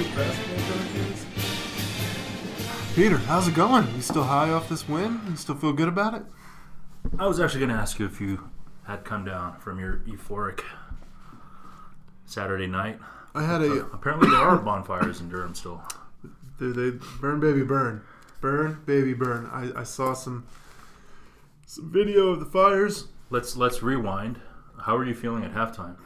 afternoon. Welcome back to Duke Basketball Junkies. Peter, how's it going? You still high off this win? You still feel good about it? I was actually going to ask you if you had come down from your euphoric Saturday night. I had a Apparently, there are bonfires in Durham still. dude, they burn, baby, burn, burn, baby, burn. I, I saw some some video of the fires. Let's let's rewind. How are you feeling at halftime?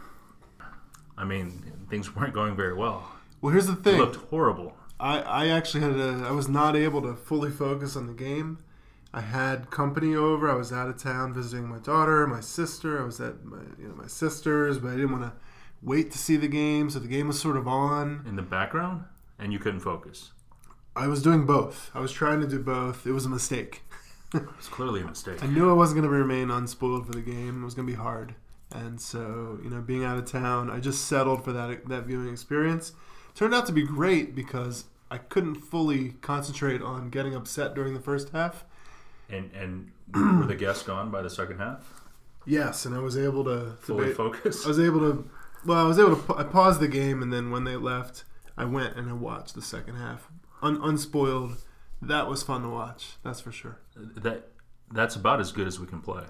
I mean, things weren't going very well. Well, here's the thing. It looked horrible. I, I actually had a I was not able to fully focus on the game. I had company over. I was out of town visiting my daughter, my sister. I was at my you know my sisters, but I didn't want to wait to see the game. So the game was sort of on. in the background, and you couldn't focus. I was doing both. I was trying to do both. It was a mistake. it was clearly a mistake. I knew I wasn't going to remain unspoiled for the game. It was going to be hard, and so you know, being out of town, I just settled for that that viewing experience. Turned out to be great because I couldn't fully concentrate on getting upset during the first half. And and were the guests gone by the second half? Yes, and I was able to, Fully ba- focused. I was able to. Well, I was able to. I paused the game, and then when they left, I went and I watched the second half, Un- unspoiled. That was fun to watch. That's for sure. that that's about as good as we can play.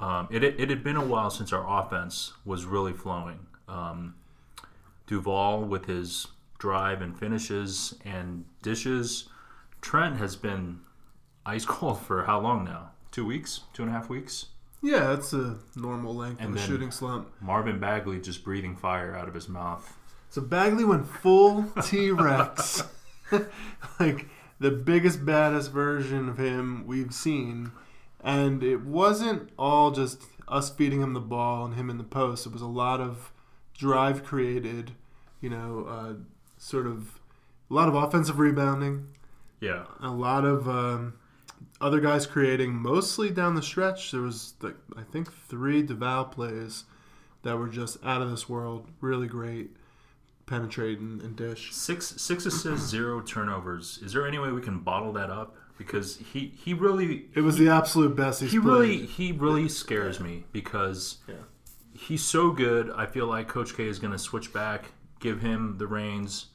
Um, it, it had been a while since our offense was really flowing. Um, Duval with his drive and finishes and dishes. Trent has been ice cold for how long now? Two weeks? Two and a half weeks? Yeah, that's a normal length And of a shooting slump. Marvin Bagley just breathing fire out of his mouth. So Bagley went full T Rex, like the biggest, baddest version of him we've seen. And it wasn't all just us feeding him the ball and him in the post. It was a lot of drive created, you know, uh, sort of a lot of offensive rebounding, Yeah. a lot of um, other guys creating, mostly down the stretch. There was, like, I think, three Duval plays that were just out of this world, really great, penetrate and, and dish. Six six assists, zero turnovers. Is there any way we can bottle that up? Because he, he really It was the absolute best he's he played. really he really scares me because Yeah. he's so good. I feel like Coach K is going to switch back, give him the reins.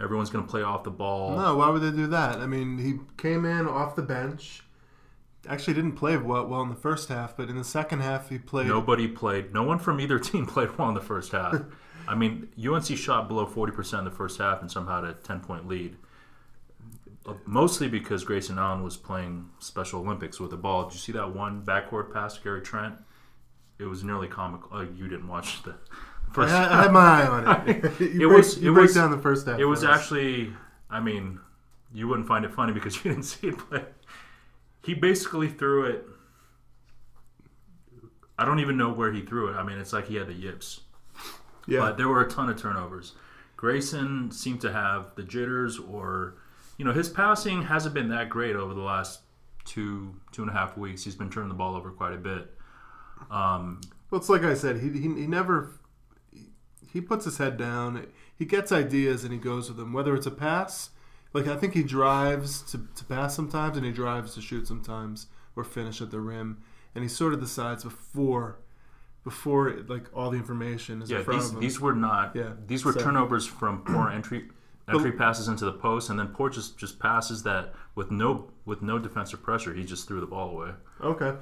Everyone's going to play off the ball. No, why would they do that? I mean, he came in off the bench. Actually, didn't play well, well in the first half, but in the second half, he played. Nobody played. No one from either team played well in the first half. I mean, UNC shot below forty percent in the first half and somehow had a ten point lead. Mostly because Grayson Allen was playing Special Olympics with the ball. Did you see that one backcourt pass to Gary Trent? It was nearly comical. Oh, you didn't watch the first. had, I had my eye on it. you It break, was- you it break was- down the first half. It was us. actually, I mean, you wouldn't find it funny because you didn't see it, but he basically threw it. I don't even know where he threw it. I mean, it's like he had the yips. yeah. But there were a ton of turnovers. Grayson seemed to have the jitters, or, you know, his passing hasn't been that great over the last two, two and a half weeks. He's been turning the ball over quite a bit. Um, Well, it's like I said, he, he, he never he puts his head down. He gets ideas and he goes with them. Whether it's a pass, like I think he drives to, to pass sometimes, and he drives to shoot sometimes, or finish at the rim. And he sort of decides before, before like all the information is yeah, in front these, of him. these were not. Yeah, These were so- turnovers from poor entry entry passes into the post, and then Port just just passes that with no with no defensive pressure, he just threw the ball away. Okay.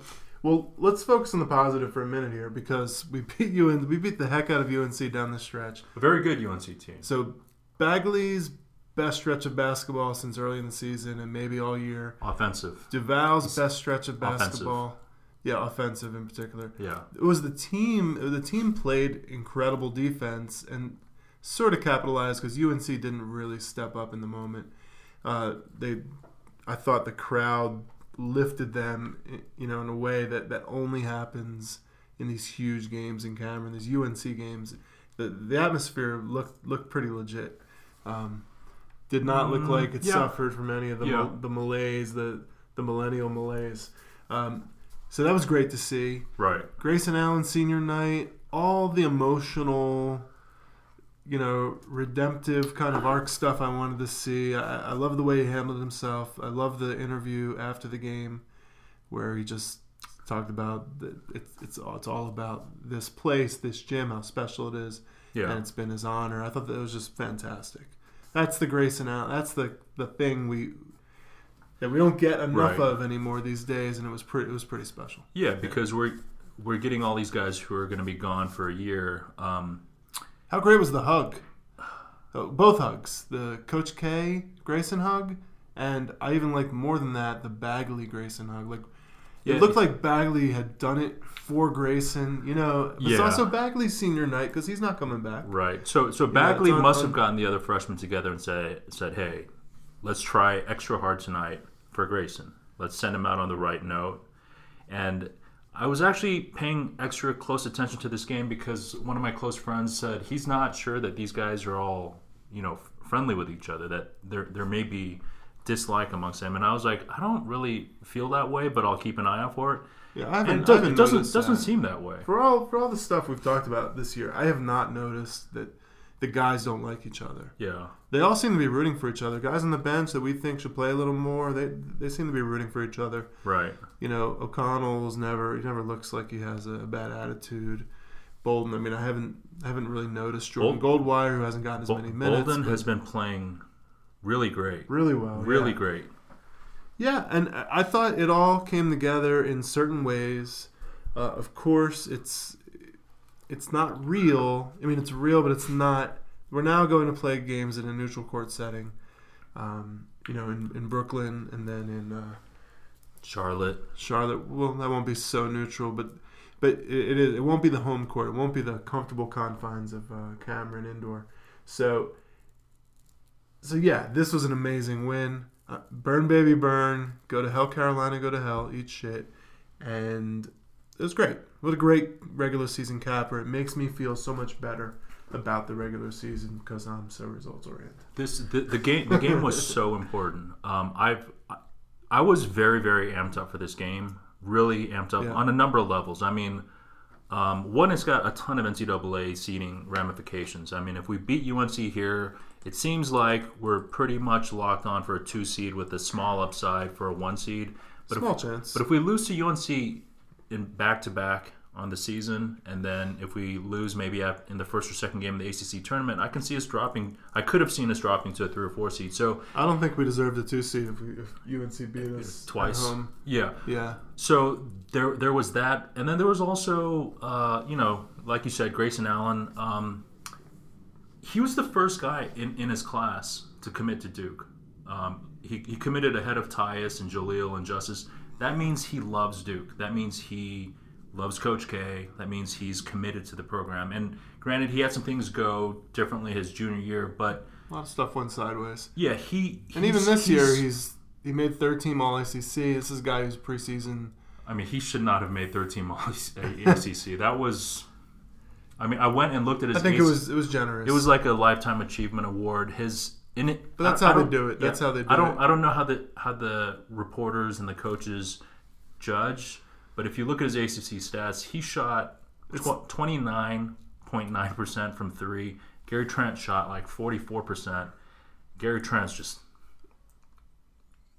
Well, let's focus on the positive for a minute here because we beat you and we beat the heck out of UNC down the stretch. A very good UNC team. So Bagley's best stretch of basketball since early in the season and maybe all year. Offensive. Duval's best stretch of Offensive. basketball. Yeah, offensive in particular. Yeah. It was the team. The team played incredible defense and sort of capitalized because UNC didn't really step up in the moment. Uh, they, I thought the crowd lifted them, you know, in a way that that only happens in these huge games in Cameron, these UNC games. The the atmosphere looked looked pretty legit. Um, did not look Mm, like it yeah. suffered from any of the Yeah. the malaise, the the millennial malaise. Um, so that was great to see. Right. Grayson Allen senior night, all the emotional, you know, redemptive kind of arc stuff I wanted to see. I, I love the way he handled himself. I love the interview after the game where he just talked about that it's it's all, it's all about this place, this gym, how special it is. Yeah. and it's been his honor. I thought that was just fantastic. That's the Grayson Allen. That's the the thing we that we don't get enough Right. of anymore these days, and it was pretty it was pretty special. Yeah, because we're we're getting all these guys who are going to be gone for a year. Um, How great was the hug? Oh, both hugs, the Coach K Grayson hug, and I even like more than that the Bagley Grayson hug. Like Yeah. it looked like Bagley had done it for Grayson, you know. It's Yeah. also Bagley's senior night because he's not coming back. right. So so Bagley on- must on- have gotten the other freshmen together and say said, "Hey, let's try extra hard tonight for Grayson. Let's send him out on the right note." And I was actually paying extra close attention to this game because one of my close friends said he's not sure that these guys are all, you know, friendly with each other. That there there may be dislike amongst them. And I was like, I don't really feel that way, but I'll keep an eye out for it. Yeah, I And haven't. it, I does, haven't it doesn't noticed doesn't that. seem that way. for all for all the stuff we've talked about this year. I have not noticed that the guys don't like each other. Yeah. They all seem to be rooting for each other. Guys on the bench that we think should play a little more, they they seem to be rooting for each other. Right. You know, O'Connell's never he never looks like he has a bad attitude. Bolden, I mean, I haven't I haven't really noticed Jordan Goldwire, who hasn't gotten as Bol- many minutes, Bolden has been playing really great. really well, Really yeah. great. Yeah, and I I thought it all came together in certain ways. Uh, of course, it's it's not real. I mean, it's real, but it's not. We're now going to play games in a neutral court setting. Um, you know, in, in Brooklyn and then in uh, Charlotte. Charlotte. Well, that won't be so neutral, but but it, it is. It won't be the home court. It won't be the comfortable confines of uh, Cameron Indoor. So so yeah, this was an amazing win. Uh, burn baby burn. Go to hell, Carolina. Go to hell. Eat shit. And it was great. What a great regular season capper. It makes me feel so much better about the regular season because I'm so results oriented. This the, the game the game was so important. Um, I've I, was very very amped up for this game. Really amped up Yeah. on a number of levels. I mean, um, one, it's got a ton of NCAA seeding ramifications. I mean, if we beat UNC here, it seems like we're pretty much locked on for a two seed with a small upside for a one seed. But Small if, chance. But if we lose to UNC in back to back on the season, and then if we lose maybe at, in the first or second game of the ACC tournament, I can see us dropping. I could have seen us dropping to a three or four seed. So I don't think we deserve the two seed if, we, if UNC beat us twice, yeah. Yeah. So there, there was that, and then there was also, uh, you know, like you said, Grayson Allen. Um, he was the first guy in, in his class to commit to Duke. Um, he, he committed ahead of Tyus and Jahlil and Justice. That means he loves Duke. That means he loves Coach K. That means he's committed to the program. And granted, he had some things go differently his junior year, but A lot of stuff went sideways. yeah, he. And even this year, he's- he made third team All ACC. This is a guy who's preseason. I mean, he should not have made 13 All ACC. That was. I mean, I went and looked at his. I think it was it was generous. It was like a lifetime achievement award. His in it, But that's I- I how they don't- it. That's how they do I don't. it. I don't know how the how the reporters and the coaches judge, but if you look at his ACC stats, he shot twenty nine point nine percent from three. Gary Trent shot like forty four percent. Gary Trent's just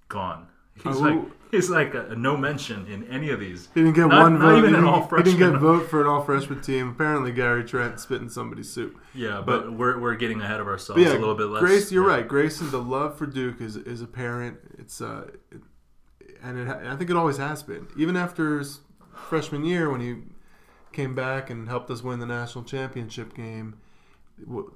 gone. He's Oh, like he's like a, a no mention in any of these. He didn't get Not- one not vote. even he, an didn't, all he didn't get a vote for an all freshman team. Apparently, Gary Trent spit in somebody's soup. Yeah, but, we're, we're getting ahead of ourselves yeah, a little bit less. Grace, you're yeah. right. Grayson, the love for Duke is is apparent. It's uh, it, and it, I think it always has been. Even after his freshman year, when he came back and helped us win the national championship game,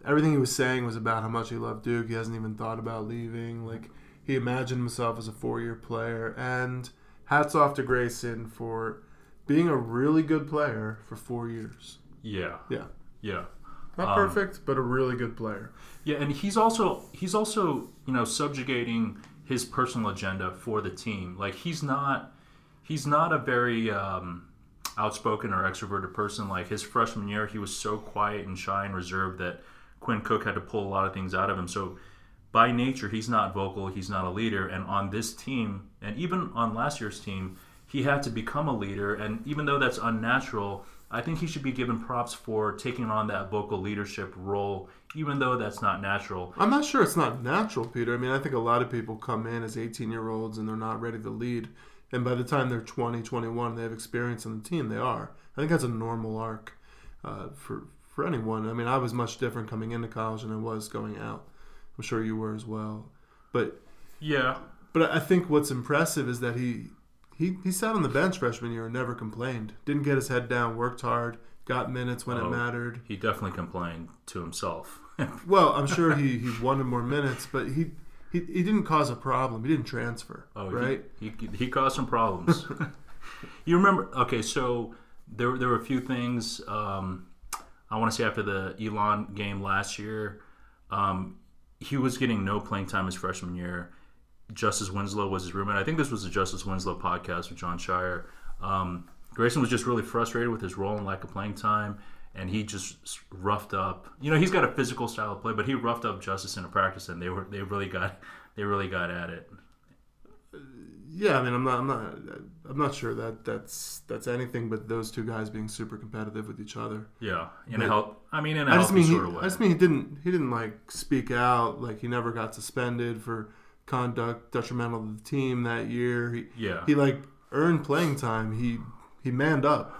everything he was saying was about how much he loved Duke. He hasn't even thought about leaving. Like he imagined himself as a four year player. And hats off to Grayson for being a really good player for four years. Yeah, Yeah. yeah. Not Um, perfect, but a really good player. Yeah, and he's also he's also you know subjugating his personal agenda for the team. Like he's not he's not a very um, outspoken or extroverted person. Like his freshman year, he was so quiet and shy and reserved that Quinn Cook had to pull a lot of things out of him. So by nature, he's not vocal. He's not a leader. And on this team, and even on last year's team, he had to become a leader. And even though that's unnatural, I think he should be given props for taking on that vocal leadership role, even though that's not natural. I'm not sure it's not natural, Peter. I mean, I think a lot of people come in as 18 year olds and they're not ready to lead. And by the time they're 20, 21, they have experience on the team, they are. I think that's a normal arc uh, for for anyone. I mean, I was much different coming into college than I was going out. I'm sure you were as well. But Yeah, but I think what's impressive is that he he he sat on the bench freshman year and never complained. Didn't get his head down. Worked hard. Got minutes when Oh. it mattered. he definitely complained to himself. Well, I'm sure he, he wanted more minutes, but he, he he didn't cause a problem. He didn't transfer, Oh, right? He, he, he caused some problems. you remember? Okay, so there there were a few things. Um, I want to say after the Elon game last year, um, he was getting no playing time his freshman year. Justice Winslow was his roommate. I think this was the Justice Winslow podcast with Jon Scheyer. Um, Grayson was just really frustrated with his role and lack of playing time, and he just roughed up. You know, he's got a physical style of play, but he roughed up Justice in a practice, and they were they really got they really got at it. Yeah, I mean, I'm not, I'm not, I'm not sure that that's that's anything but those two guys being super competitive with each other. Yeah, in But- a help. I mean, in a I just mean, he, of way. I just mean he didn't, he didn't like speak out. Like he never got suspended for conduct detrimental to the team that year. He, yeah, he like earned playing time. He he manned up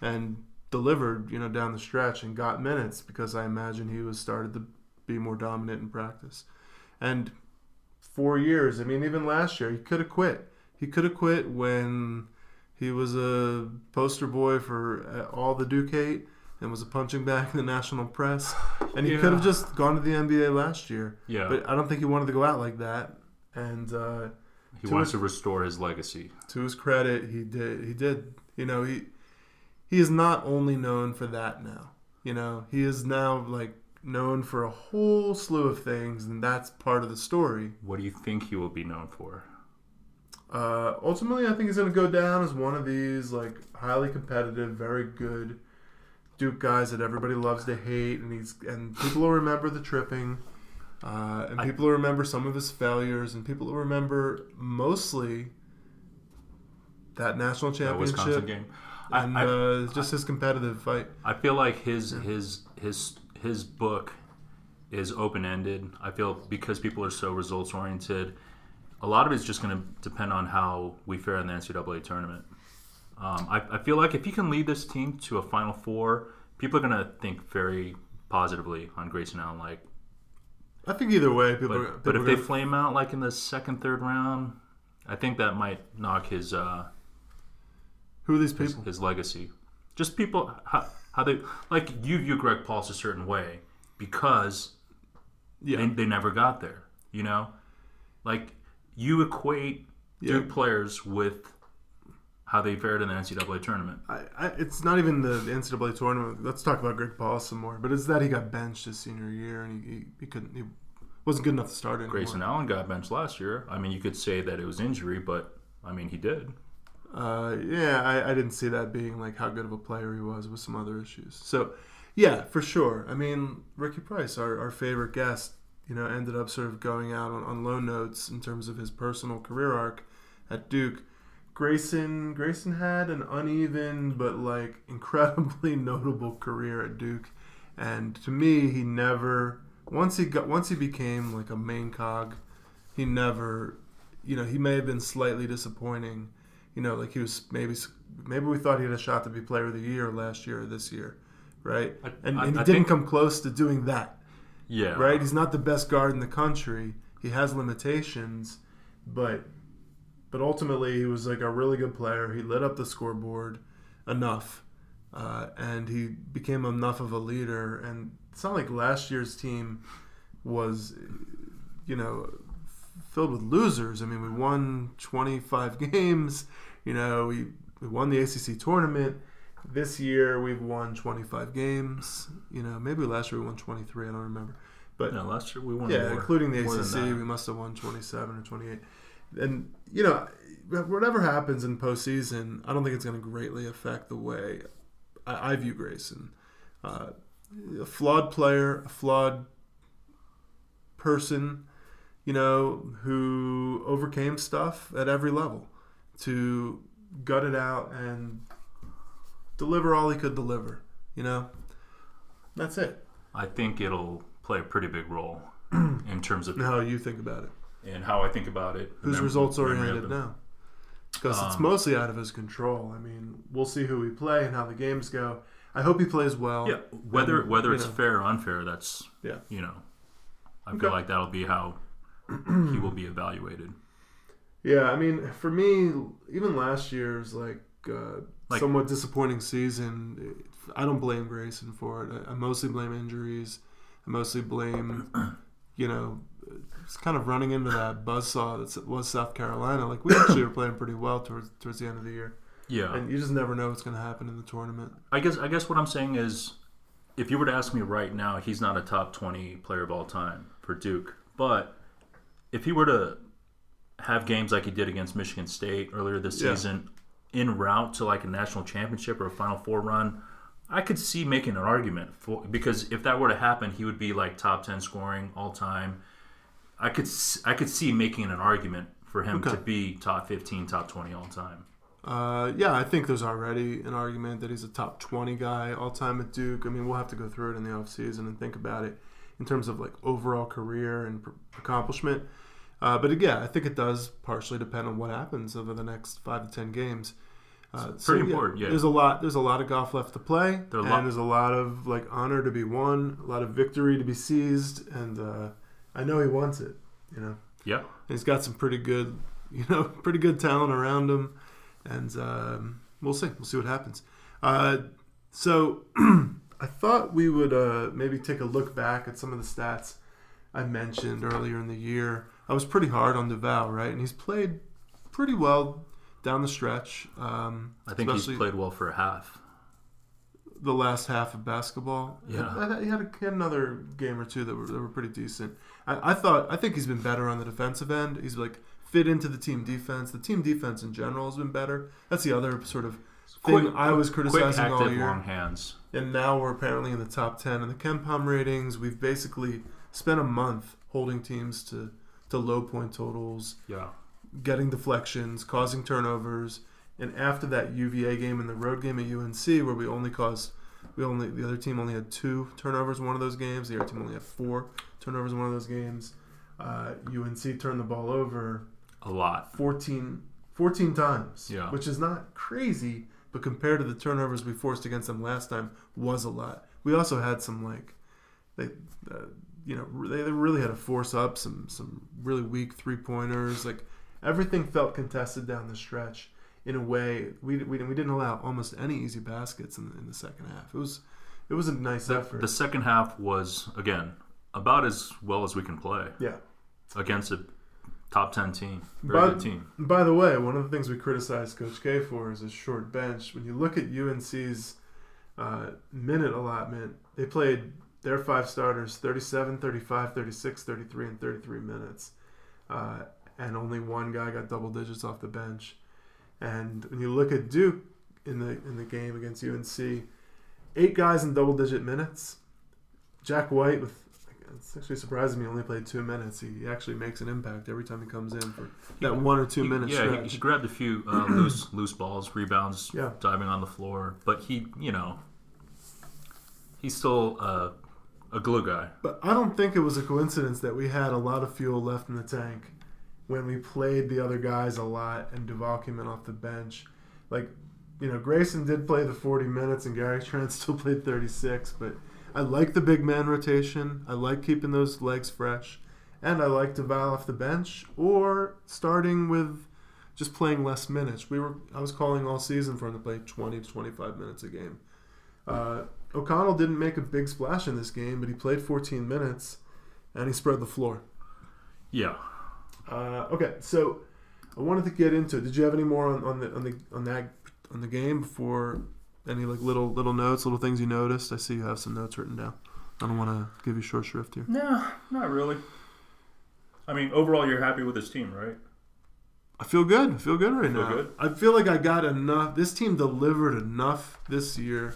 and delivered, you know, down the stretch and got minutes because I imagine he was started to be more dominant in practice. And four years, I mean, even last year, he could have quit. He could have quit when he was a poster boy for uh, all the Duke hate and was a punching bag in the national press. And he Yeah. could have just gone to the NBA last year. yeah. But I don't think he wanted to go out like that. And uh, he to wants his- to restore his legacy. to his credit, he did. He did. You know, he he is not only known for that now. You know, he is now like known for a whole slew of things, and that's part of the story. What do you think he will be known for? Uh, ultimately, I think he's going to go down as one of these like highly competitive, very good Duke guys that everybody loves to hate, and he's and people will remember the tripping, uh, and I- people will remember some of his failures, and people will remember mostly that national That championship. Wisconsin game. I, and I, uh, just his competitive fight. I feel like his his his his book is open ended. I feel because people are so results oriented, a lot of it's just going to depend on how we fare in the NCAA tournament. Um, I, I feel like if he can lead this team to a Final Four, people are going to think very positively on Grayson Allen. Like, I think either way, people. are, but, but people if they gonna- flame out like in the second, third round, I think that might knock his uh, who are these his, people? his legacy. Just people how, how they like you view Greg Paulus a certain way because Yeah, they, they never got there. You know, like you equate Yeah. Duke players with how they fared in the NCAA tournament. I, I, it's not even the, the NCAA tournament. Let's talk about Greg Paul some more. But it's that he got benched his senior year, and he, he, he couldn't. He wasn't good enough to start anymore. Grayson Allen got benched last year. I mean, you could say that it was injury, but I mean, he did. Uh, yeah, I, I didn't see that being like how good of a player he was with some other issues. So, yeah, for sure. I mean, Ricky Price, our, our favorite guest, you know, ended up sort of going out on, on low notes in terms of his personal career arc at Duke. Grayson Grayson had an uneven but like incredibly notable career at Duke, and to me, he never once he got once he became like a main cog, he never, you know, he may have been slightly disappointing you know, like he was maybe maybe we thought he had a shot to be player of the year last year or this year, right? I- And, I- and he I didn't think- come close to doing that, Yeah. right? He's not the best guard in the country. He has limitations, but but ultimately he was like a really good player. He lit up the scoreboard enough, uh, and he became enough of a leader. And it's not like last year's team was, you know, filled with losers. I mean, we won 25 games. You know, we, we won the ACC tournament. This year we've won 25 games. You know, maybe last year we won 23. I don't remember. But No, last year we won. yeah, more, including the ACC, we must have won 27 or 28. And, you know, whatever happens in postseason, I don't think it's going to greatly affect the way I, I view Grayson. Uh, a flawed player, a flawed person, you know, who overcame stuff at every level to gut it out and deliver all he could deliver, you know? That's it. I think it'll play a pretty big role in terms of How you think about it. and how I think about it. who's Mem- results oriented now because it's Um, mostly out of his control. I mean, we'll see who we play and how the games go. I hope he plays well. Yeah, whether And, whether it's know. fair or unfair, that's Yeah. you know, I Okay. feel like that'll be how he will be evaluated. Yeah, I mean, for me, even last year's like, uh, Like- somewhat disappointing season. I don't blame Grayson for it. I, I mostly blame injuries. I mostly blame, you know, it's kind of running into that buzzsaw that was South Carolina. Like we actually were playing pretty well towards towards the end of the year, Yeah, and you just never know what's going to happen in the tournament. I guess I guess what I'm saying is, if you were to ask me right now, he's not a top 20 player of all time for Duke. But if he were to have games like he did against Michigan State earlier this Yeah. season, en route to like a national championship or a Final Four run, I could see making an argument for because if that were to happen, he would be like top 10 scoring all time. I could I could see making an argument for him Okay. to be top 15, top 20 all time. Uh, yeah, I think there's already an argument that he's a top 20 guy all time at Duke. I mean, we'll have to go through it in the offseason and think about it in terms of like overall career and pr- accomplishment. Uh, but again, I think it does partially depend on what happens over the next five to 10 games. Uh, It's pretty important, yeah. There's a lot. There's a lot of golf left to play, There and lot- there's a lot of like honor to be won, a lot of victory to be seized, and uh, I know he wants it. You know, Yeah. and he's got some pretty good, you know, pretty good talent around him, and um, we'll see. We'll see what happens. Uh, so I thought we would uh, maybe take a look back at some of the stats I mentioned earlier in the year. I was pretty hard on Duval, right? And he's played pretty well down the stretch. Um, I think he's played well for a half. the last half of basketball. Yeah. He had, a, he had another game or two that were, that were pretty decent. I, I thought I think he's been better on the defensive end. He's like fit into the team defense. The team defense in general has been better. That's the other sort of thing I was quick, criticizing all active, year. long hands. And now we're apparently in the top 10 in the KenPom ratings. We've basically spent a month holding teams to, to low point totals, Yeah. getting deflections, causing turnovers. And after that UVA game and the road game at UNC, where we only caused, we only the other team only had two turnovers in one of those games. The other team only had four turnovers in one of those games. Uh, UNC turned the ball over A lot. 14, 14 times, Yeah. which is not crazy, but compared to the turnovers we forced against them last time, was a lot. We also had some like, they, uh, you know, they, they really had to force up some some really weak three pointers. Like everything felt contested down the stretch in a way we, we, we didn't allow almost any easy baskets in, in the second half. It was it was a nice effort. The second half was again about as well as we can play yeah. against a top ten team, very But- good team. By the way, one of the things we criticized Coach K for is his short bench. When you look at UNC's uh, minute allotment, they played their five starters 37, 35, 36, 33, and 33 minutes. Uh, and only one guy got double digits off the bench. And when you look at Duke in the in the game against UNC, eight guys in double digit minutes. Jack White with it's actually surprising me only played two minutes. He actually makes an impact every time he comes in for that one or two He- minute yeah, he, stretch. he grabbed a few uh, loose loose balls, rebounds, Yeah. diving on the floor, but he, you know, he's still uh, a glue guy. But I don't think it was a coincidence that we had a lot of fuel left in the tank when we played the other guys a lot and Duval came in off the bench. Like, you know, Grayson did play the 40 minutes and Gary Trent still played 36, but I like the big man rotation. I like keeping those legs fresh. And I like Duval off the bench or starting with just playing less minutes. We were I was calling all season for him to play 20 to 25 minutes a game. Uh, O'Connell didn't make a big splash in this game, but he played 14 minutes and he spread the floor. Yeah, Uh, okay, so I wanted to get into. Did you have any more on, on the on the on that on the game before any like little little notes, little things you noticed? I see you have some notes written down. I don't want to give you short shrift here. no, not really. I mean, overall, you're happy with this team, right? I feel good. I feel good right Feel now. good? I feel like I got enough. This team delivered enough this year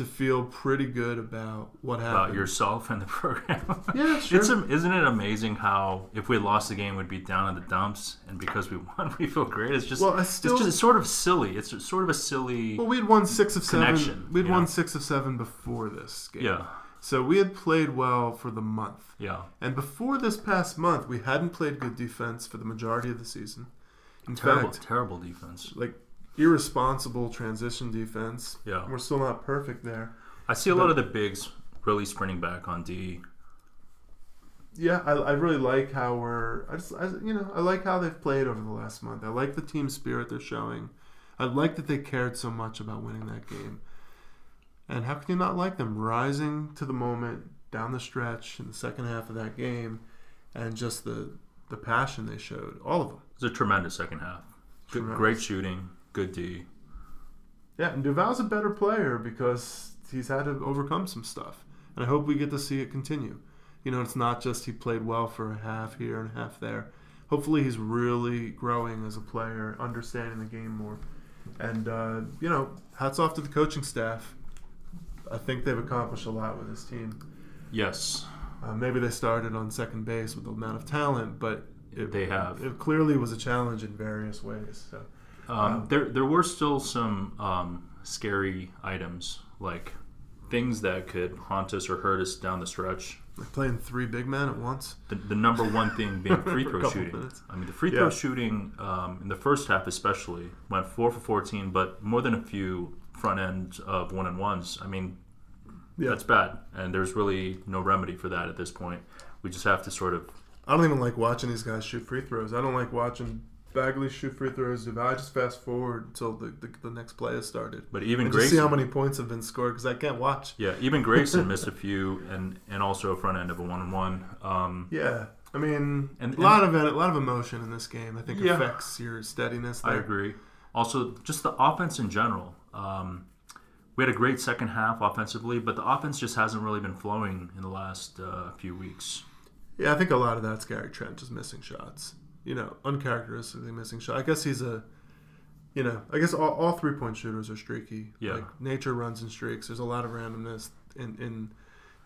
to feel pretty good about what happened. About yourself and the program. yeah, sure. It's isn't it amazing how if we lost the game, we'd be down in the dumps, and because we won, we feel great. It's just, well, I it's just sort of silly. It's sort of a silly. well, we'd won six of seven. We'd won know? six of seven before this game. yeah, So we had played well for the month. yeah. And before this past month, we hadn't played good defense for the majority of the season. In Terrible, fact, terrible defense. like irresponsible transition defense. Yeah. We're still not perfect there. I see a lot of the bigs really sprinting back on D. Yeah, I, I really like how we're. I just, I, you know, I like how they've played over the last month. I like the team spirit they're showing. I like that they cared so much about winning that game. And how can you not like them rising to the moment down the stretch in the second half of that game, and just the the passion they showed, all of them. It was a tremendous second half. Tremendous. great shooting, good D. Yeah, and Duval's a better player because he's had to overcome some stuff, and I hope we get to see it continue. You know, it's not just he played well for a half here and a half there. Hopefully, he's really growing as a player, understanding the game more. And uh, you know, hats off to the coaching staff. I think they've accomplished a lot with this team. Yes, Uh, maybe they started on second base with the amount of talent, but it, they have. it clearly was a challenge in various ways. So. Um, there, there were still some um, scary items, like things that could haunt us or hurt us down the stretch. Like playing three big men at once. The, the number one thing being free throw shooting. minutes. I mean, the free Yeah. throw shooting um, in the first half, especially, went four for 14, but more than a few front end of one and ones. I mean, Yeah. that's bad, and there's really no remedy for that at this point. We just have to sort of I don't even like watching these guys shoot free throws. I don't like watching Bagley shoot free throws. If I just fast forward until the, the, the next play has started, But even and just see Grayson, how many points have been scored because I can't watch. yeah, even Grayson missed a few, and and also a front end of a one and one. Um, Yeah, I mean, And- a lot of it, a lot of emotion in this game. I think Yeah. affects your steadiness. I agree. Also, just the offense in general. Um, we had a great second half offensively, but the offense just hasn't really been flowing in the last uh, few weeks. Yeah, I think a lot of that's Gary Trent just missing shots. You know, uncharacteristically missing shot. I guess he's a, you know, I guess all, all three point shooters are streaky. Yeah. like nature runs in streaks. There's a lot of randomness in in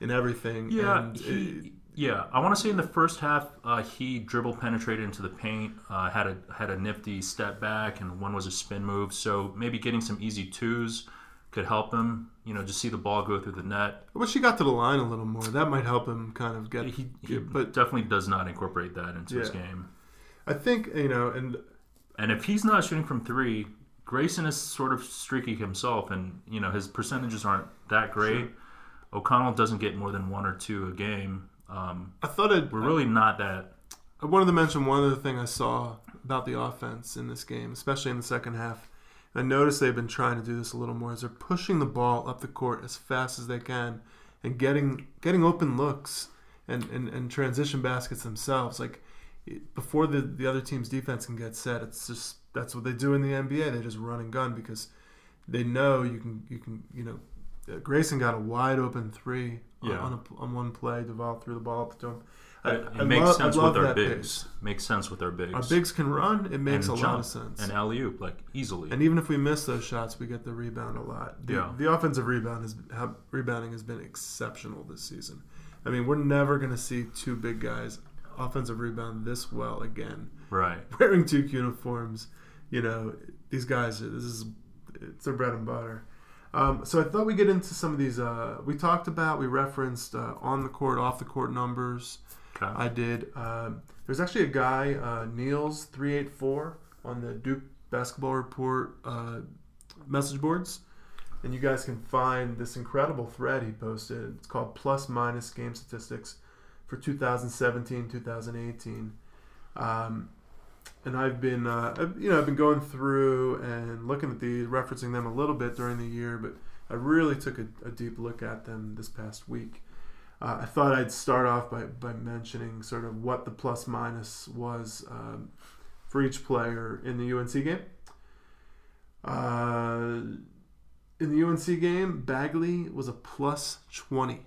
in everything. Yeah, and he, it- yeah. I want to say in the first half, uh, he dribble penetrated into the paint, uh, had a had a nifty step back, and one was a spin move. So maybe getting some easy twos could help him. You know, just see the ball go through the net. I wish he got to the line a little more. That might help him kind of get. He, he get- but definitely does not incorporate that into his game. I think you know, and And if he's not shooting from three, Grayson is sort of streaky himself, and you know his percentages aren't that great. O'Connell doesn't get more than one or two a game. Um, I thought it. we're really not that. I wanted to mention one other thing I saw about the offense in this game, especially in the second half. I noticed they've been trying to do this a little more. Is they're pushing the ball up the court as fast as they can and getting getting open looks and, and, and transition baskets themselves. Like before the, the other team's defense can get set, it's just that's what they do in the NBA. They just run and gun because they know you can you can you know. uh, Grayson got a wide open three on- Yeah. on, a, on one play. Duval threw the ball up to him. It, I makes I sense with our bigs. Makes sense with our bigs. Our bigs can run. It makes And a lot of sense. and alley oop like easily. And even if we miss those shots, we get the rebound a lot. The, Yeah. the offensive rebound has rebounding has been exceptional this season. I mean, we're never going to see two big guys offensive rebound this well again. right. Wearing two uniforms, you know, these guys. This is it's their bread and butter. Um, so I thought we get into some of these. Uh, we talked about, we referenced uh, on the court, off the court numbers. Okay. I did. Um, there's actually a guy, uh, Niels three eight four, on the Duke Basketball Report uh, message boards, and you guys can find this incredible thread he posted. It's called Plus Minus Game Statistics for 2017 2018. Um, and I've been, uh, you know, I've been going through and looking at these, referencing them a little bit during the year, but I really took a, a deep look at them this past week. Uh, I thought I'd start off by, by mentioning sort of what the plus minus was um, for each player in the UNC game. Uh, in the UNC game, Bagley was a plus 20.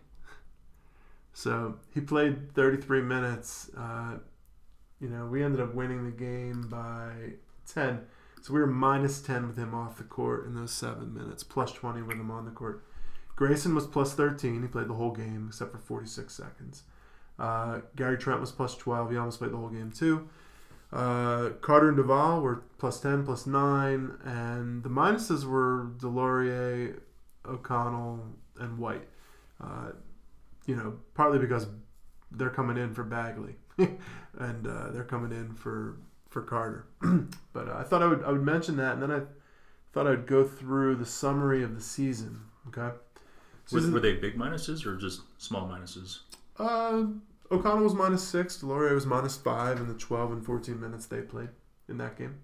So he played 33 minutes. Uh, you know, we ended up winning the game by 10. So we were minus 10 with him off the court in those seven minutes, plus 20 with him on the court. Grayson was plus 13. He played the whole game except for 46 seconds. Uh, Gary Trent was plus 12. He almost played the whole game too. Uh, Carter and Duval were plus 10, plus 9. And the minuses were DeLaurier, O'Connell, and White. Uh, you know, partly because they're coming in for Bagley. and uh, they're coming in for, for Carter. but uh, I thought I would, I would mention that. And then I thought I'd go through the summary of the season. Okay. Were, were they big minuses or just small minuses? Uh, O'Connell was minus six. DeLaurier was minus five in the 12 and 14 minutes they played in that game.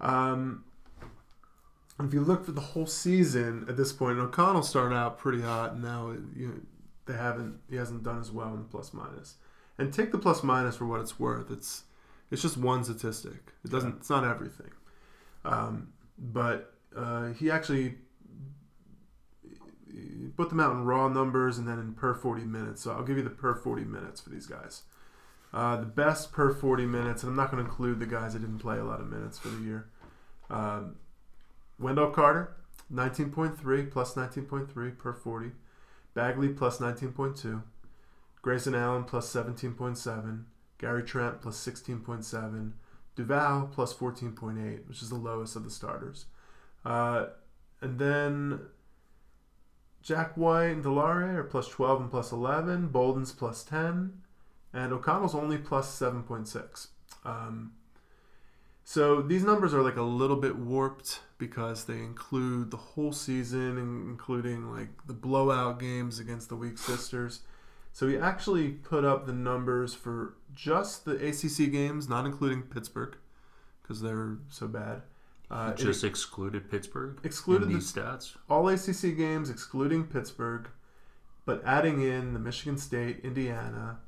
Um, if you look for the whole season at this point, O'Connell started out pretty hot, and now you know, they haven't. He hasn't done as well in the plus minus. And take the plus minus for what it's worth. It's it's just one statistic. It doesn't. It's not everything. Um, but uh, he actually put them out in raw numbers and then in per 40 minutes. So I'll give you the per 40 minutes for these guys. Uh, the best per 40 minutes, and I'm not going to include the guys that didn't play a lot of minutes for the year. Um, Wendell Carter, 19.3 plus 19.3 per 40. Bagley plus 19.2. Grayson Allen plus 17.7. Gary Trent plus 16.7. Duval plus 14.8, which is the lowest of the starters. Uh, and then Jack White and DeLaurier are plus 12 and plus 11. Bolden's plus 10. And O'Connell's only plus 7.6. Um, so these numbers are like a little bit warped because they include the whole season, including like the blowout games against the weak sisters. So we actually put up the numbers for just the ACC games, not including Pittsburgh, because they're so bad. Uh, just excluded Pittsburgh excluded the these stats. all ACC games excluding Pittsburgh, but adding in the Michigan State, Indiana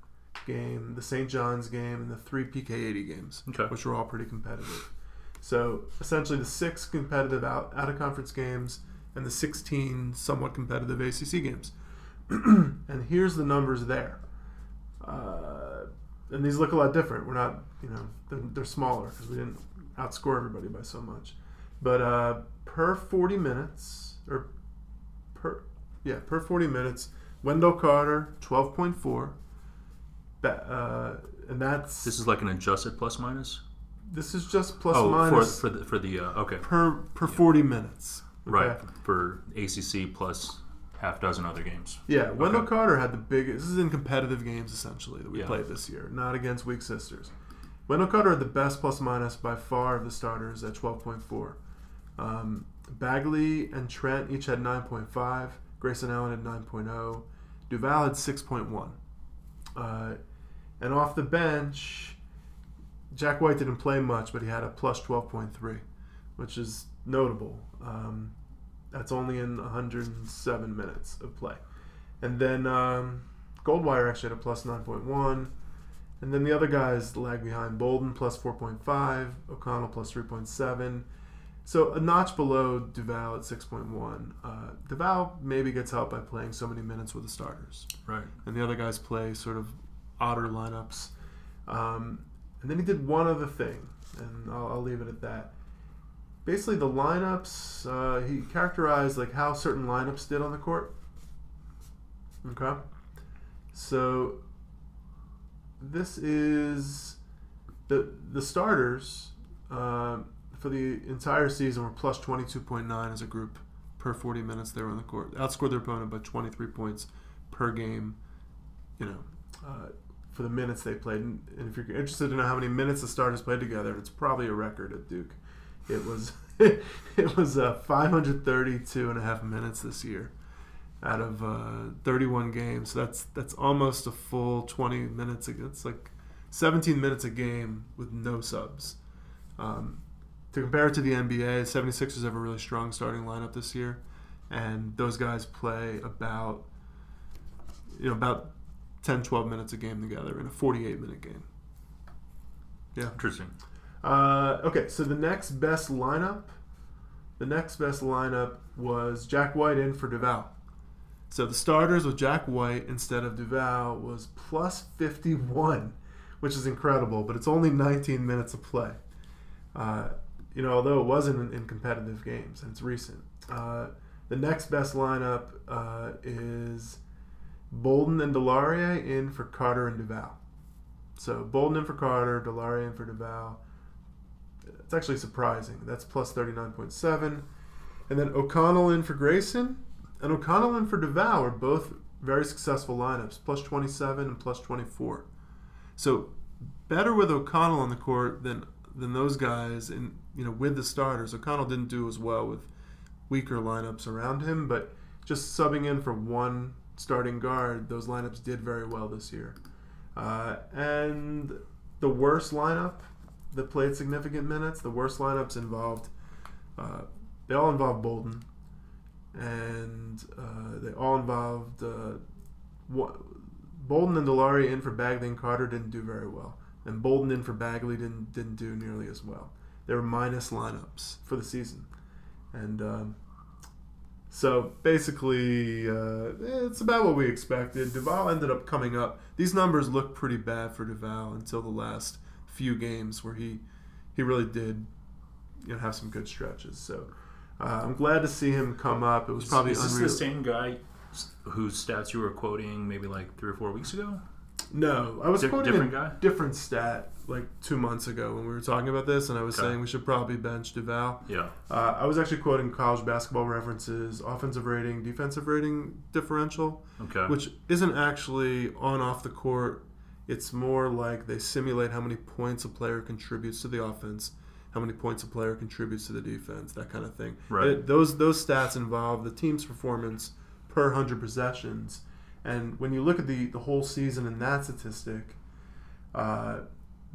game, the St. John's game, and the three PK80 games, Okay. which were all pretty competitive. So essentially, the six competitive out out of conference games and the 16 somewhat competitive ACC games. and here's the numbers there. Uh, and these look a lot different. We're not, you know, they're, they're smaller because we didn't outscore everybody by so much. But uh, per 40 minutes, or per, yeah, per 40 minutes, Wendell Carter, 12.4. Uh, and that's, This is like an adjusted plus minus. this is just plus oh, minus for for the, for the uh, okay, per, per 40 minutes. okay? right for ACC plus half dozen other games. Yeah, Wendell Okay. Carter had the biggest. This is in competitive games essentially that we Yeah. played this year, not against weak sisters. Wendell Carter had the best plus minus by far of the starters at twelve point four. Um, Bagley and Trent each had nine point five. Grayson Allen had nine oh. Duval had six point one. Uh, and off the bench, Jack White didn't play much, but he had a plus twelve point three, which is notable. Um, that's only in 107 minutes of play. And then um, Goldwire actually had a plus 9.1. And then the other guys lag behind. Bolden plus 4.5. O'Connell plus 3.7. So a notch below Duval at 6.1. Uh, Duval maybe gets help by playing so many minutes with the starters. Right. And the other guys play sort of odder lineups. Um, and then he did one other thing, and I'll, I'll leave it at that. Basically the lineups uh, he characterized like how certain lineups did on the court. Okay? So this is the the starters uh, for the entire season were plus 22.9 as a group per 40 minutes they were on the court. Outscored their opponent by 23 points per game you know. Uh, for the minutes they played and, if you're interested to know how many minutes the starters played together it's probably a record at duke it was it was uh, 532 and a half minutes this year out of uh, 31 games. So that's that's almost a full 20 minutes. It's like 17 minutes a game with no subs. Um, to compare it to the NBA, 76ers have a really strong starting lineup this year, and those guys play about you know about 10 12 minutes a game together in a 48 minute game. Yeah. Interesting. Uh, okay, so the next best lineup, the next best lineup was Jack White in for Duval. So the starters with Jack White instead of Duval was plus 51, which is incredible, but it's only 19 minutes of play. Uh, you know, although it wasn't in, in competitive games and it's recent. Uh, the next best lineup uh, is Bolden and DeLaurier in for Carter and Duval. So Bolden in for Carter, DeLaurier in for Duval. It's actually surprising. That's plus 39.7. And then O'Connell in for Grayson and O'Connell in for Duval are both very successful lineups, plus 27 and plus 24. So better with O'Connell on the court than than those guys and you know, with the starters. O'Connell didn't do as well with weaker lineups around him, but just subbing in for one starting guard, those lineups did very well this year. Uh, and the worst lineup that played significant minutes, the worst lineups involved, uh, they all involved Bolden, and uh, they all involved uh, Bolden and DeLaurier in for Bagley and Carter didn't do very well, and Bolden in for Bagley didn't didn't do nearly as well. They were minus lineups for the season, and um, so basically, uh, it's about what we expected. Duval ended up coming up. These numbers look pretty bad for Duval until the last few games where he he really did you know have some good stretches. So uh, I'm glad to see him come up. It was probably is this the same guy whose stats you were quoting maybe like three or four weeks ago? No, I was Di- quoting different a guy? different stat like two months ago when we were talking about this, and I was Okay. saying we should probably bench Duval. Yeah. Uh, I was actually quoting college basketball references, offensive rating, defensive rating differential, Okay. which isn't actually on off the court. It's more like they simulate how many points a player contributes to the offense, how many points a player contributes to the defense, that kind of thing. Right. It- those those stats involve the team's performance per hundred possessions, and when you look at the the whole season in that statistic, uh,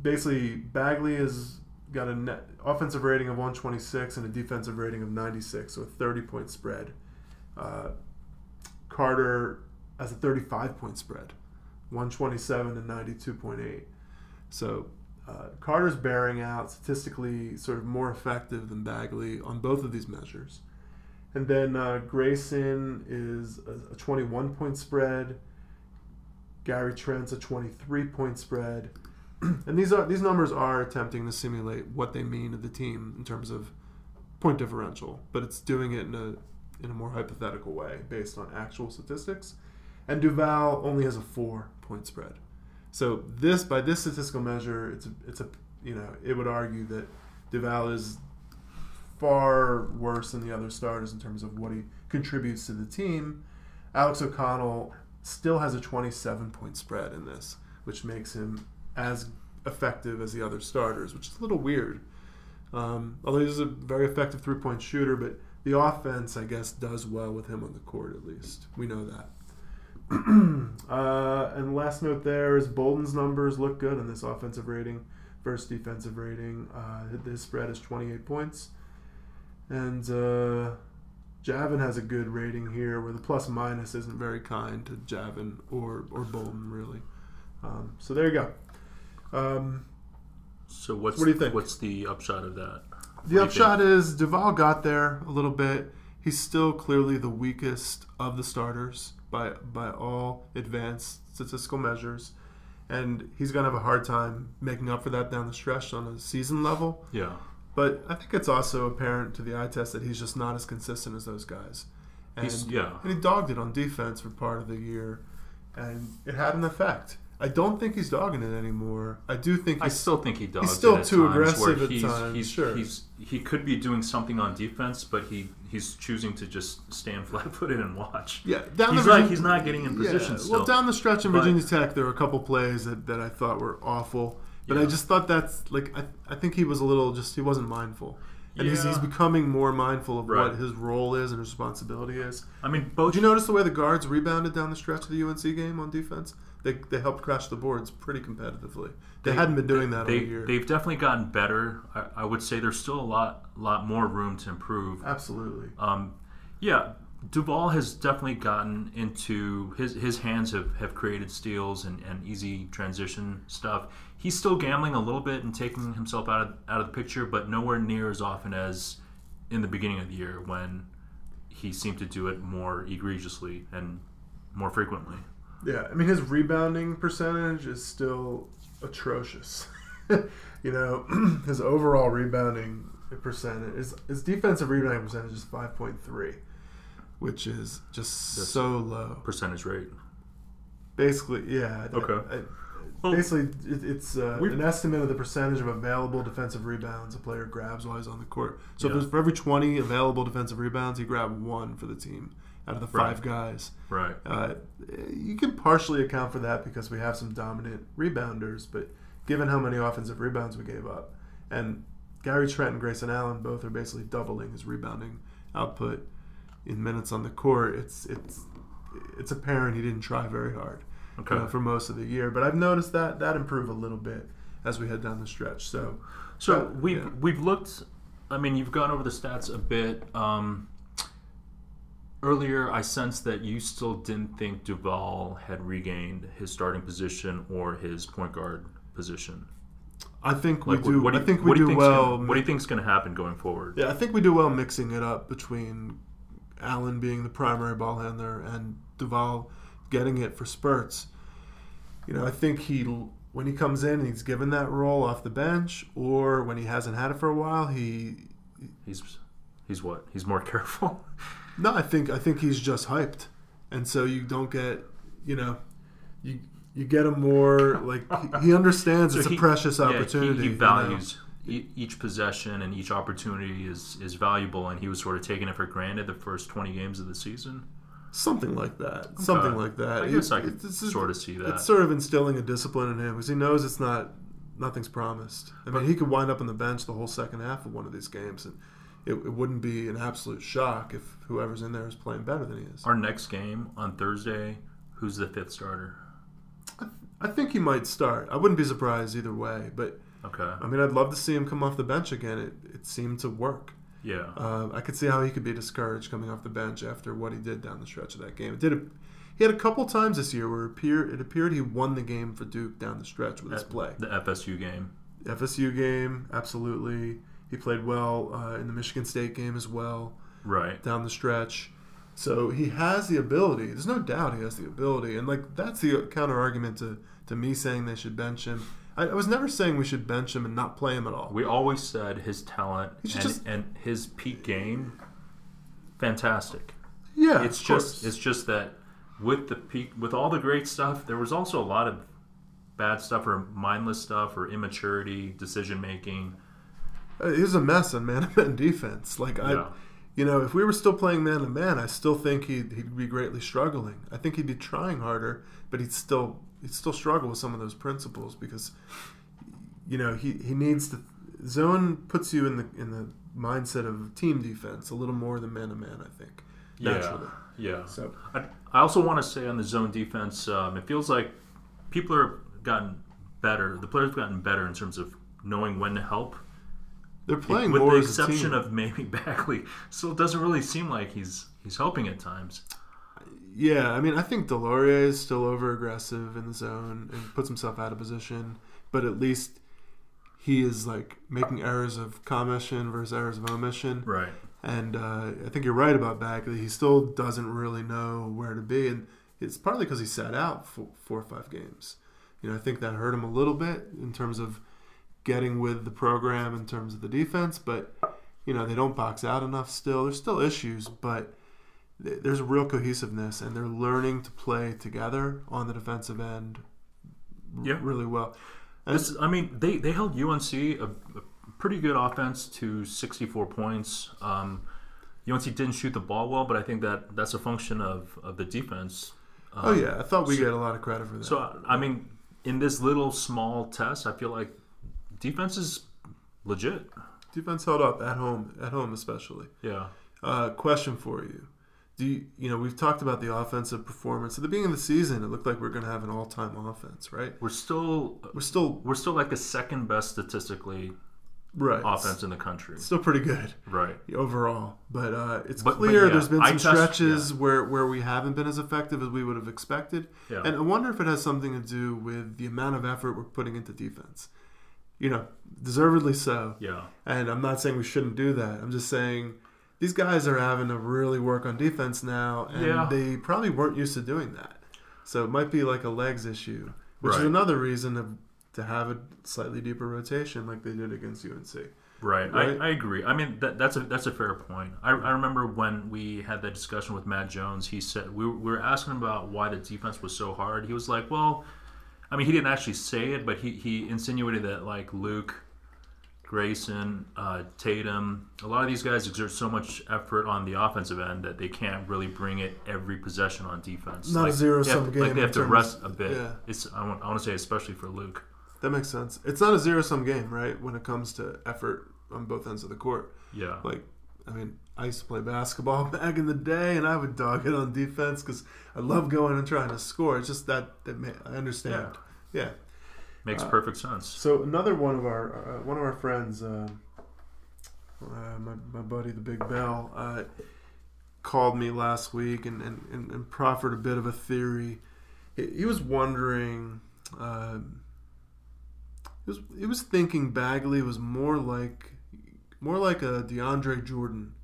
basically Bagley has got an offensive rating of 126 and a defensive rating of 96, so a 30 point spread. Uh, Carter has a 35 point spread, 127 and 92.8. So uh, Carter's bearing out statistically sort of more effective than Bagley on both of these measures. And then uh, Grayson is a, a 21 point spread. Gary Trent's a 23 point spread. and these are these numbers are attempting to simulate what they mean to the team in terms of point differential, but it's doing it in a in a more hypothetical way based on actual statistics. And Duval only has a four point spread. So this by this statistical measure, it's it's a you know it would argue that Duval is far worse than the other starters in terms of what he contributes to the team. Alex O'Connell still has a 27 point spread in this, which makes him as effective as the other starters, which is a little weird. Um, although he's a very effective three point shooter, but the offense, I guess, does well with him on the court at least. We know that. uh, and last note there is Bolden's numbers look good in this offensive rating versus defensive rating. Uh, his spread is 28 points. And uh, Javin has a good rating here where the plus minus isn't very kind to Javin or, or Bolden, really. Um, so there you go. Um, So what's What do you think? What's the upshot of that? The What do you upshot is Duval got there a little bit. He's still clearly the weakest of the starters by by all advanced statistical measures, and he's gonna have a hard time making up for that down the stretch on a season level. Yeah. But I think it's also apparent to the eye test that he's just not as consistent as those guys. And, He's yeah. and he dogged it on defense for part of the year, and it had an effect. I don't think he's dogging it anymore. I do think I still think he does. still it at too times aggressive where at he's, times, He's, sure. he's he could be doing something on defense, but he he's choosing to just stand flat-footed and watch. Yeah, down He's the like he's not getting in position yeah, still. Well, down the stretch in Virginia Tech, there were a couple plays that, that I thought were awful, but I just thought that's like I, I think he was a little just he wasn't mindful, and he's, Yeah. he's becoming more mindful of Right. what his role is and his responsibility is. I mean, both Did you notice the way the guards rebounded down the stretch of the UNC game on defense? They, they helped crash the boards pretty competitively. They, hadn't been doing that they, all year. They've definitely gotten better. I, I would say there's still a lot lot more room to improve. Absolutely. Um, yeah, Duval has definitely gotten into his his hands have, have created steals and, and easy transition stuff. He's still gambling a little bit and taking himself out of out of the picture, but nowhere near as often as in the beginning of the year when he seemed to do it more egregiously and more frequently. Yeah, I mean his rebounding percentage is still atrocious. you know, his overall rebounding percentage, his, his defensive rebounding percentage is five point three, which is just That's- so low. Percentage rate. Basically, yeah. I- Okay. I- Well, basically, it, it's uh, an estimate of the percentage of available defensive rebounds a player grabs while he's on the court. So if Yeah. there's for every twenty available defensive rebounds, he grabbed one for the team out of the five Right. guys. Right. Uh, you can partially account for that because we have some dominant rebounders, but given how many offensive rebounds we gave up, and Gary Trent and Grayson Allen both are basically doubling his rebounding output in minutes on the court. It's it's it's apparent he didn't try very hard Okay. you know, for most of the year. But I've noticed that that improve a little bit as we head down the stretch. So So that- we've yeah. we've looked. I mean, you've gone over the stats a bit. Um, earlier, I sensed that you still didn't think Duval had regained his starting position or his point guard position. I think Like, we do. what do I you- think we what do do well. Gonna, what do you think's going to happen going forward? Yeah, I think we do well mixing it up between Allen being the primary ball handler and Duval getting it for spurts. You know, I think he when he comes in and he's given that role off the bench, or when he hasn't had it for a while, he He's he's what? He's more careful. no, I think I think he's just hyped, and so you don't get you know you you get him more like he, he understands So it's he- a precious opportunity. yeah, he- he, you know? values e- each possession and each opportunity is is valuable, and he was sort of taking it for granted the first twenty games of the season. Something like that. Something like that. I guess It- I could it's- sort of see that. It's sort of instilling a discipline in him because he knows it's not nothing's promised. I mean, he could wind up on the bench the whole second half of one of these games, and it, it wouldn't be an absolute shock if whoever's in there is playing better than he is. Our next game on Thursday, who's the fifth starter? I think he might start. I wouldn't be surprised either way, but Okay. I mean, I'd love to see him come off the bench again. It it seemed to work. Yeah. Uh, I could see how he could be discouraged coming off the bench after what he did down the stretch of that game. It did. A, he had a couple times this year where it appeared, it appeared he won the game for Duke down the stretch with his play. The FSU game. FSU game, absolutely. He played well uh, in the Michigan State game as well Right. down the stretch. So he has the ability. There's no doubt he has the ability, and like that's the counter argument to to me saying they should bench him. I, I was never saying we should bench him and not play him at all. We always said his talent and, just- and his peak game, fantastic. yeah, it's just course. it's just that with the peak with all the great stuff, there was also a lot of bad stuff or mindless stuff or immaturity, decision making. Uh, He was a mess in man-to-man defense. Like I, Yeah. you know, if we were still playing man-to-man, I still think he'd, he'd be greatly struggling. I think he'd be trying harder, but he'd still he'd still struggle with some of those principles because, you know, he, he needs to zone puts you in the in the mindset of team defense a little more than man-to-man. I think naturally. Yeah. yeah. So I, I also want to say on the zone defense, um, it feels like people are gotten better. The players have gotten better in terms of knowing when to help. they're playing with more the as a exception team. of maybe Bagley, still doesn't really seem like he's he's helping at times. Yeah, I mean, I think DeLaurier is still over aggressive in the zone and puts himself out of position, but at least he is like making errors of commission versus errors of omission. Right. And uh, I think you're right about Bagley. He still doesn't really know where to be, and it's partly because he sat out for four or five games. You know, I think that hurt him a little bit in terms of getting with the program in terms of the defense, but you know they don't box out enough. Still, there's still issues, but there's a real cohesiveness, and they're learning to play together on the defensive end. Yeah. really well. This, I mean, they, they held UNC a, a pretty good offense to 64 points. Um, UNC didn't shoot the ball well, but I think that that's a function of, of the defense. Um, oh yeah, I thought we so- get a lot of credit for that. So I mean, in this little small test, I feel like defense is legit. defense held up at home, at home especially. Yeah. Uh, question for you. Do you, you know, we've talked about the offensive performance. At the beginning of the season, it looked like we are going to have an all time offense, right? We're still We're still, we're still like the second best statistically right. offense in the country. Still pretty good Right. overall. But uh, it's But- but clear yeah, there's been some test- stretches where, where we haven't been as effective as we would have expected. Yeah. And I wonder if it has something to do with the amount of effort we're putting into defense. You know, deservedly so. yeah. And I'm not saying we shouldn't do that. I'm just saying these guys are having to really work on defense now, and Yeah. they probably weren't used to doing that. So it might be like a legs issue, which is another reason to, to have a slightly deeper rotation like they did against UNC. Right, Right? I, I agree. I mean, that, that's a that's a fair point. I, I remember when we had that discussion with Matt Jones. He said we were, we were asking him about why the defense was so hard. He was like, "Well, I mean, he didn't actually say it, but he, he insinuated that like Luke, Grayson, uh, Tatum, a lot of these guys exert so much effort on the offensive end that they can't really bring it every possession on defense. Not a like, zero-sum they have, Like they have to rest a bit. yeah. It's I want, I want to say especially for Luke. That makes sense. It's not a zero sum game, right? When it comes to effort on both ends of the court. Yeah. Like, I mean, I used to play basketball back in the day, and I would dog it on defense because I love going and trying to score. It's just that that I understand. Yeah. Makes Uh, perfect sense. So another one of our uh, one of our friends, uh, uh, my my buddy the Big Bell, uh, called me last week and, and, and, proffered a bit of a theory. He, he was wondering. Uh, he was he was thinking Bagley was more like more like a DeAndre Jordan,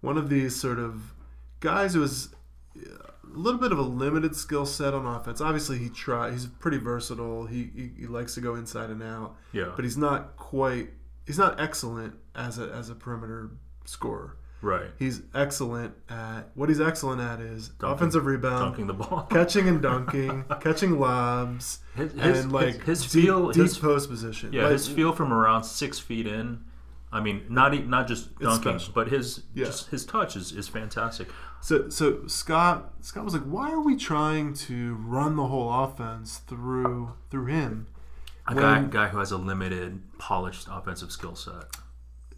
one of these sort of guys who was a little bit of a limited skill set on offense. Obviously, he try. He's pretty versatile. He, he he likes to go inside and out, Yeah. but he's not quite. He's not excellent as a as a perimeter scorer. right. He's excellent at what he's excellent at is Dunking. offensive rebound, Dunking the ball. catching and dunking, catching lobs, His, his, and like his, his deep, feel, deep his, post position. yeah, Like, his feel from around six feet in. I mean, not not just dunking, but his Yeah. just his touch is, is fantastic. So so Scott Scott was like, why are we trying to run the whole offense through through him? A When- guy guy who has a limited, polished offensive skill set.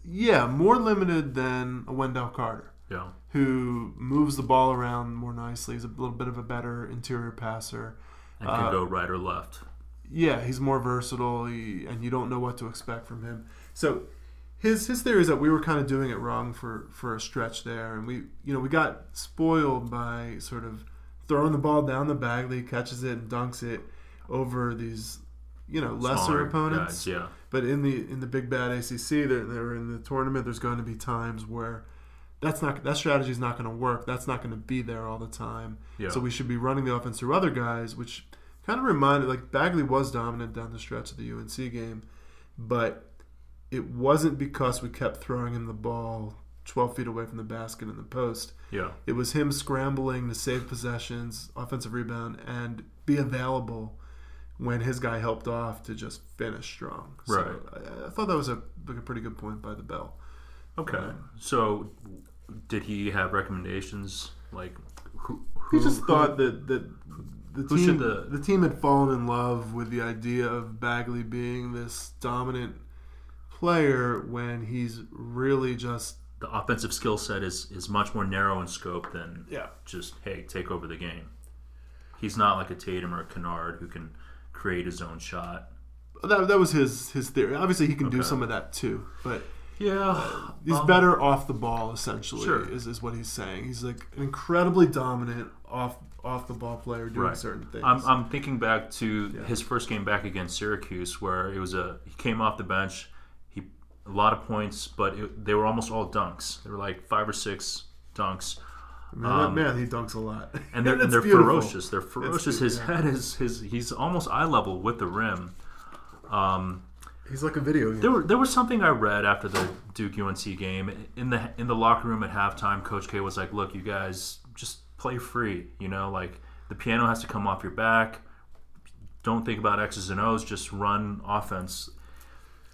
Yeah, more limited than a Wendell Carter, Yeah. who moves the ball around more nicely. He's a little bit of a better interior passer. And can Uh, go right or left. Yeah, he's more versatile, he, and you don't know what to expect from him. So his his theory is that we were kind of doing it wrong for for a stretch there, and we you know we got spoiled by sort of throwing the ball down the Bagley, catches it and dunks it over these you know lesser Smaller opponents. guys, yeah. But in the in the big bad ACC, they're, they're in the tournament. There's going to be times where that's not that strategy is not going to work. That's not going to be there all the time. Yeah. So we should be running the offense through other guys, which kind of reminded like Bagley was dominant down the stretch of the UNC game, but it wasn't because we kept throwing him the ball 12 feet away from the basket in the post. Yeah. It was him scrambling to save possessions, offensive rebound, and be available when his guy helped off to just finish strong. So Right. I, I thought that was a, like a pretty good point by the bell. Okay. Um, So, did he have recommendations? Like, who? He just who- thought that, that the team the- the team had fallen in love with the idea of Bagley being this dominant player when he's really just the offensive skill set is is much more narrow in scope than yeah just hey take over the game. He's not like a Tatum or a Kennard who can create his own shot. that, that was his his theory. Obviously, he can do some of that too, but Yeah, he's um, better off the ball. Essentially, Sure. is, is what he's saying. He's like an incredibly dominant off off the ball player doing Right. certain things. I'm, I'm thinking back to Yeah. his first game back against Syracuse, where it was a he came off the bench, a lot of points, but it, they were almost all dunks. They were like five or six dunks, I mean, um, man, he dunks a lot, and they're, and they're beautiful. ferocious. They're ferocious. His yeah. head is his he's almost eye level with the rim. Um, He's like a video game. There, were, there was something I read after the Duke UNC game in the in the locker room at halftime. Coach K was like, "Look, you guys just play free. You know, like the piano has to come off your back. Don't think about X's and O's. Just run offense."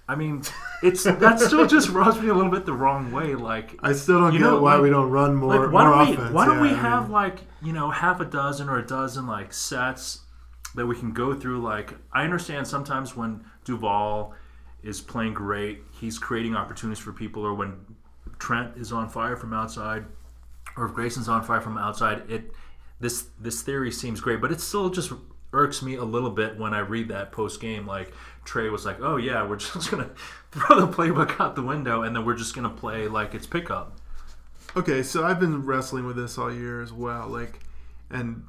I mean, it's that still just rubs me a little bit the wrong way. Like, I still don't get know, why like- we don't run more, like why more don't we offense. why don't we I have mean, like you know half a dozen or a dozen like sets that we can go through like i understand sometimes when duval is playing great he's creating opportunities for people or when trent is on fire from outside or if grayson's on fire from outside it this this theory seems great but it still just irks me a little bit when i read that post game like trey was like oh yeah we're just gonna throw the playbook out the window and then we're just gonna play like it's pickup Okay, so I've been wrestling with this all year as well. Like, and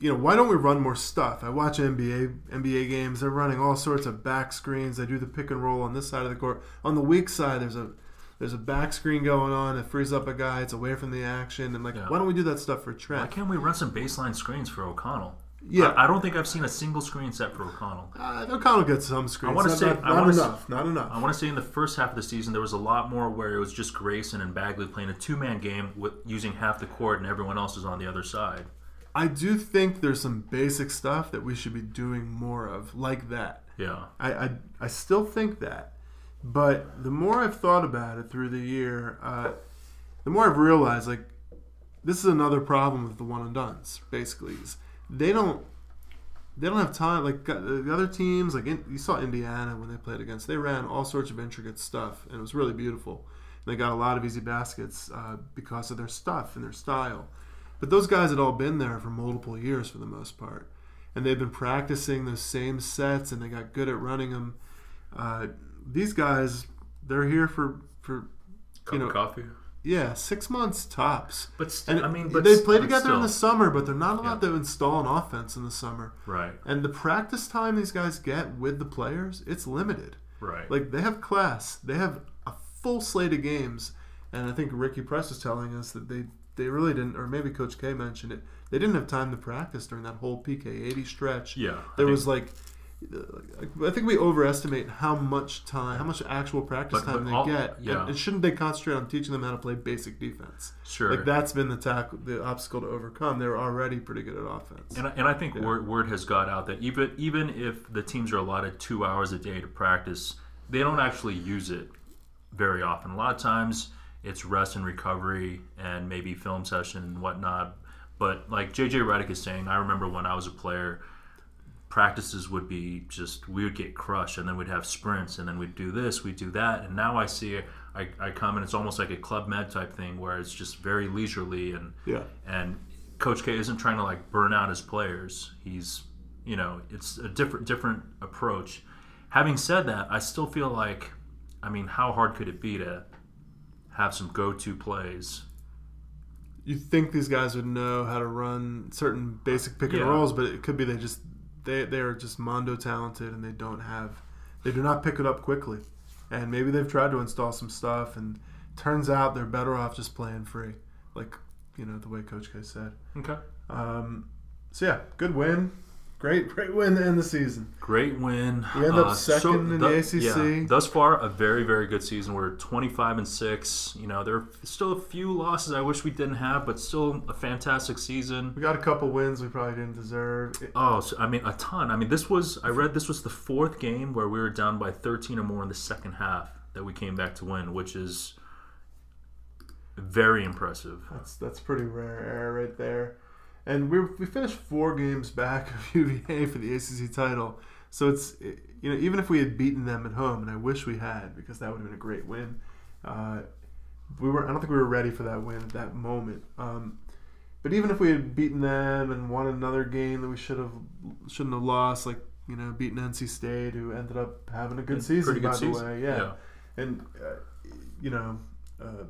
you know, why don't we run more stuff? I watch NBA NBA games. They're running all sorts of back screens. They do the pick and roll on this side of the court. On the weak side, there's a there's a back screen going on. It frees up a guy. It's away from the action. And like, Yeah. why don't we do that stuff for Trent? Why can't we run some baseline screens for O'Connell? Yeah. I, I don't think I've seen a single screen set for O'Connell. Uh, O'Connell gets some screens. I wanna say- not, not wanna s- enough. not enough. I want to say in the first half of the season there was a lot more where it was just Grayson and Bagley playing a two-man game with using half the court and everyone else is on the other side. I do think there's some basic stuff that we should be doing more of, like that. Yeah, I, I, I still think that. But the more I've thought about it through the year, uh, the more I've realized, like, this is another problem with the one and dones, basically. is They don't. they don't have time. Like the other teams, like in, you saw Indiana when they played against, they ran all sorts of intricate stuff, and it was really beautiful. And they got a lot of easy baskets uh, because of their stuff and their style. But those guys had all been there for multiple years for the most part, and they've been practicing those same sets, and they got good at running them. Uh, these guys, they're here for for Cup you know of coffee. yeah six months tops. But still, I mean, but they play together in the summer, but they're not allowed to install an offense in the summer. right, And the practice time these guys get with the players, it's limited. right. Like they have class, they have a full slate of games, and I think Ricky Press was telling us that they they really didn't, or maybe Coach K mentioned it. They didn't have time to practice during that whole PK eighty stretch. yeah, There was like, I think we overestimate how much time, how much actual practice But- time but they all- get. yeah. And, and shouldn't they concentrate on teaching them how to play basic defense? sure. Like that's been the tack, the obstacle to overcome. They're already pretty good at offense. And I, and I think Yeah. word, word has got out that even even if the teams are allotted two hours a day to practice, they don't actually use it very often. A lot of times it's rest and recovery and maybe film session and whatnot. But like JJ Redick is saying, I remember when I was a player, practices would be just we would get crushed and then we'd have sprints and then we'd do this, we'd do that. And now I see I, I come and it's almost like a club med type thing where it's just very leisurely and yeah, and Coach K isn't trying to like burn out his players. He's, you know, it's a different different approach. Having said that, I still feel like, I mean, how hard could it be to have some go-to plays? you think these guys would know how to run certain basic pick and Yeah. rolls, but it could be they just they they are just mondo talented and they don't have they do not pick it up quickly, and maybe they've tried to install some stuff and turns out they're better off just playing free, like you know the way Coach K said. Okay. Um, so yeah, good win, great great win to end the season. Great win. We end up uh, second in the ACC. Yeah, thus far, a very, very good season. We're 25 and six. You know, there are still a few losses I wish we didn't have, but still a fantastic season. We got a couple wins we probably didn't deserve. Oh, so, I mean, a ton. I mean, this was, I read this was the fourth game where we were down by 13 or more in the second half that we came back to win, which is very impressive. That's that's pretty rare error right there. And we we finished four games back of UVA for the ACC title. So it's you know even if we had beaten them at home, and I wish we had because that would have been a great win. Uh, we were I don't think we were ready for that win at that moment. Um, but even if we had beaten them and won another game that we should have shouldn't have lost, like you know beaten NC State, who ended up having a good season good by season. the way, yeah. And uh, you know, uh,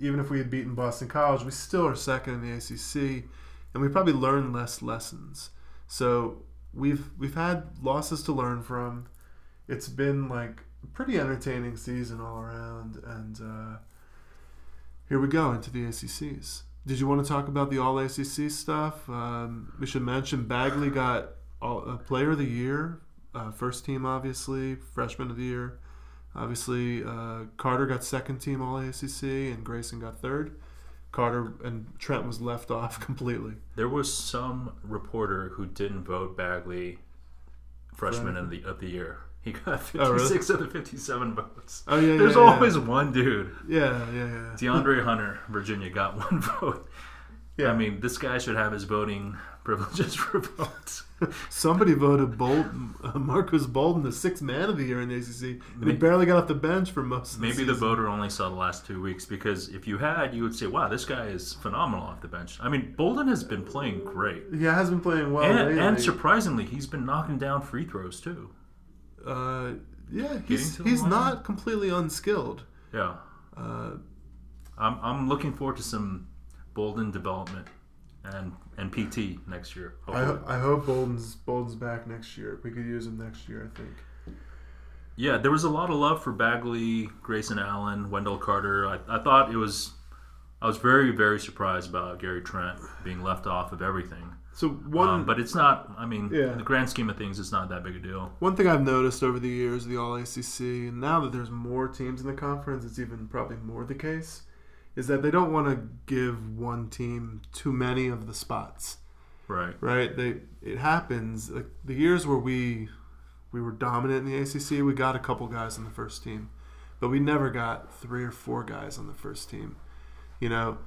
even if we had beaten Boston College, we still are second in the ACC, and we probably learned less lessons. So we've we've had losses to learn from. It's been like a pretty entertaining season all around, and uh, here we go into the ACCs. Did you want to talk about the All ACC stuff? Um, we should mention Bagley got all, uh, Player of the Year, uh, first team obviously, Freshman of the Year. Obviously, uh, Carter got second team All ACC, and Grayson got third. Carter and Trent was left off completely. There was some reporter who didn't vote Bagley freshman of the, of the year. He got Oh, really? 56 of the 57 votes. Oh yeah, There's yeah, yeah. always one dude. yeah, yeah, yeah. DeAndre Hunter, Virginia, got one vote. Yeah. I mean, this guy should have his voting privileges for votes. Somebody voted Bolden, uh, Marques Bolden, the sixth man of the year in the ACC, and he barely got off the bench for most of the Maybe the season. voter only saw the last two weeks because if you had, you would say, wow, this guy is phenomenal off the bench. I mean, Bolden has been playing great. He has been playing well and, and surprisingly, he's been knocking down free throws too. uh, yeah, he's he's line. not completely unskilled. Yeah. Uh, I'm, I'm looking forward to some Bolden development and and PT next year. I, ho- I hope Bolden's Bolden's back next year. We could use him next year. I think. Yeah, there was a lot of love for Bagley, Grayson Allen, Wendell Carter. I, I thought it was, I was very, very surprised about Gary Trent being left off of everything. So one Um, but it's not, I mean, Yeah. in the grand scheme of things, it's not that big a deal. One thing I've noticed over the years, of the All ACC, and now that there's more teams in the conference, it's even probably more the case, is that they don't want to give one team too many of the spots. Right. Right? They it happens. Like the years where we we were dominant in the ACC, we got a couple guys on the first team, but we never got three or four guys on the first team. You know,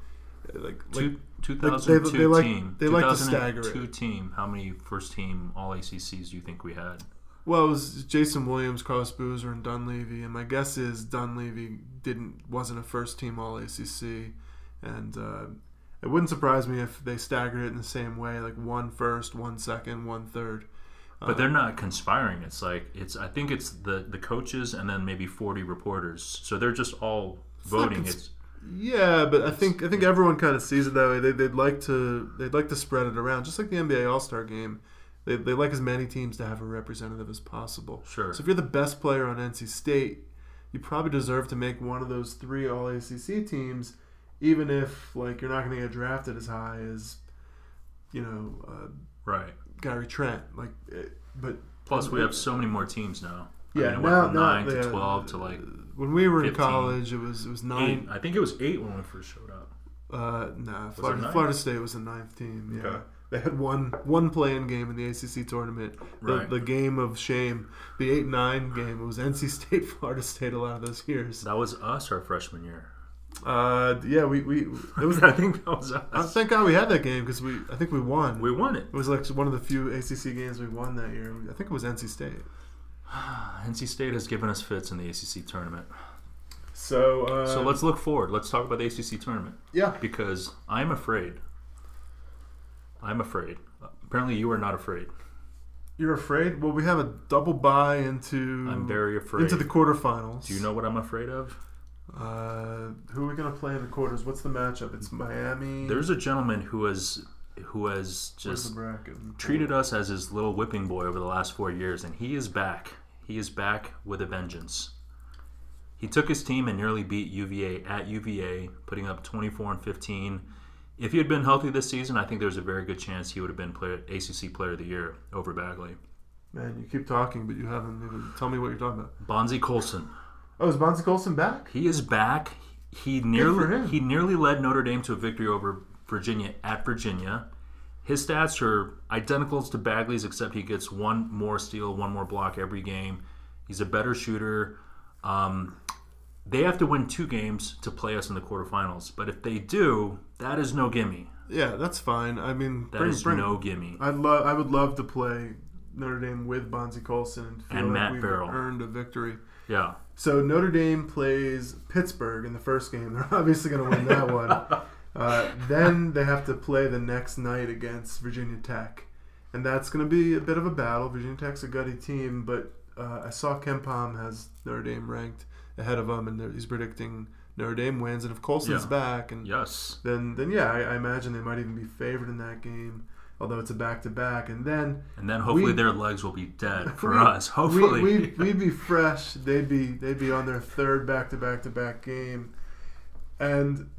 Like, like Two, like, they- 2002 they like- they like to stagger 2002 team. How many first team All ACCs do you think we had? Well, it was Jason Williams, Carlos Boozer, and Dunleavy, and my guess is Dunleavy didn't wasn't a first team All ACC, and uh, it wouldn't surprise me if they staggered it in the same way, like one first, one second, one third. But they're not conspiring. It's like it's. I think it's the the coaches and then maybe 40 reporters. So they're just all not voting. cons- It's Yeah, but I think I think everyone kind of sees it that way. They, they'd like to they'd like to spread it around, just like the NBA All Star Game. They, they like as many teams to have a representative as possible. Sure. So if you're the best player on NC State, you probably deserve to make one of those three All ACC teams, even if like you're not going to get drafted as high as, you know, uh, right. Gary Trent. Like, eh, but Plus, we have so many more teams now. I yeah, mean, it now, went from now nine they- to 12 to like when we were in college, it was it was eight. nine. I think it was eight when we first showed up. Uh, nah, Florida. Florida State was the ninth team. Yeah, Okay. They had one one playing game in the ACC tournament. The, Right. the game of shame, the eight nine game. It was NC State, Florida State. A lot of those years. That was us our freshman year. Uh, yeah, we we it was. I think that was uh, us. thank God we had that game because we I think we won. We won it. it was like one of the few ACC games we won that year. I think it was NC State. NC State has given us fits in the ACC tournament. So uh, So let's look forward. Let's talk about the ACC tournament yeah. because I'm afraid. I'm afraid. Apparently, you are not afraid. You're afraid? Well, we have a double bye into I'm very afraid. into the quarterfinals. Do you know what I'm afraid of? Uh, who are we gonna play in the quarters? What's the matchup? It's Miami. There's a gentleman who has who has just treated us as his little whipping boy over the last four years, and he is back. He is back with a vengeance. He took his team and nearly beat UVA at UVA, putting up 24 and 15. If he had been healthy this season, I think there's a very good chance he would have been player, ACC Player of the Year over Bagley. Man, you keep talking, but you haven't even tell me what you're talking about. Bonzi Colson, Oh, is Bonzi Colson back? he is back. He for nearly him. he nearly led Notre Dame to a victory over Virginia at Virginia. His stats are identical to Bagley's, except he gets one more steal, one more block every game. He's a better shooter. Um, they have to win two games to play us in the quarterfinals, but if they do, that is no gimme. Yeah, that's fine. I mean, That bring, is bring, no gimme. I'd love. I would love to play Notre Dame with Bonzi Colson and feel And like Matt we've Farrell. earned a victory. Yeah, So Notre Dame plays Pittsburgh in the first game. They're obviously going to win that one. Uh, then they have to play the next night against Virginia Tech, and that's going to be a bit of a battle. Virginia Tech's a gutty team, but uh, I saw KenPom has Notre Dame ranked ahead of them, and they're- he's predicting Notre Dame wins. And if Colson's Yeah. back, and yes. then then yeah, I, I imagine they might even be favored in that game. Although it's a back to back, and then And then hopefully We- their legs will be dead for we- us. Hopefully. we, we'd, we'd be fresh. They'd be they'd be on their third back to back to back game, and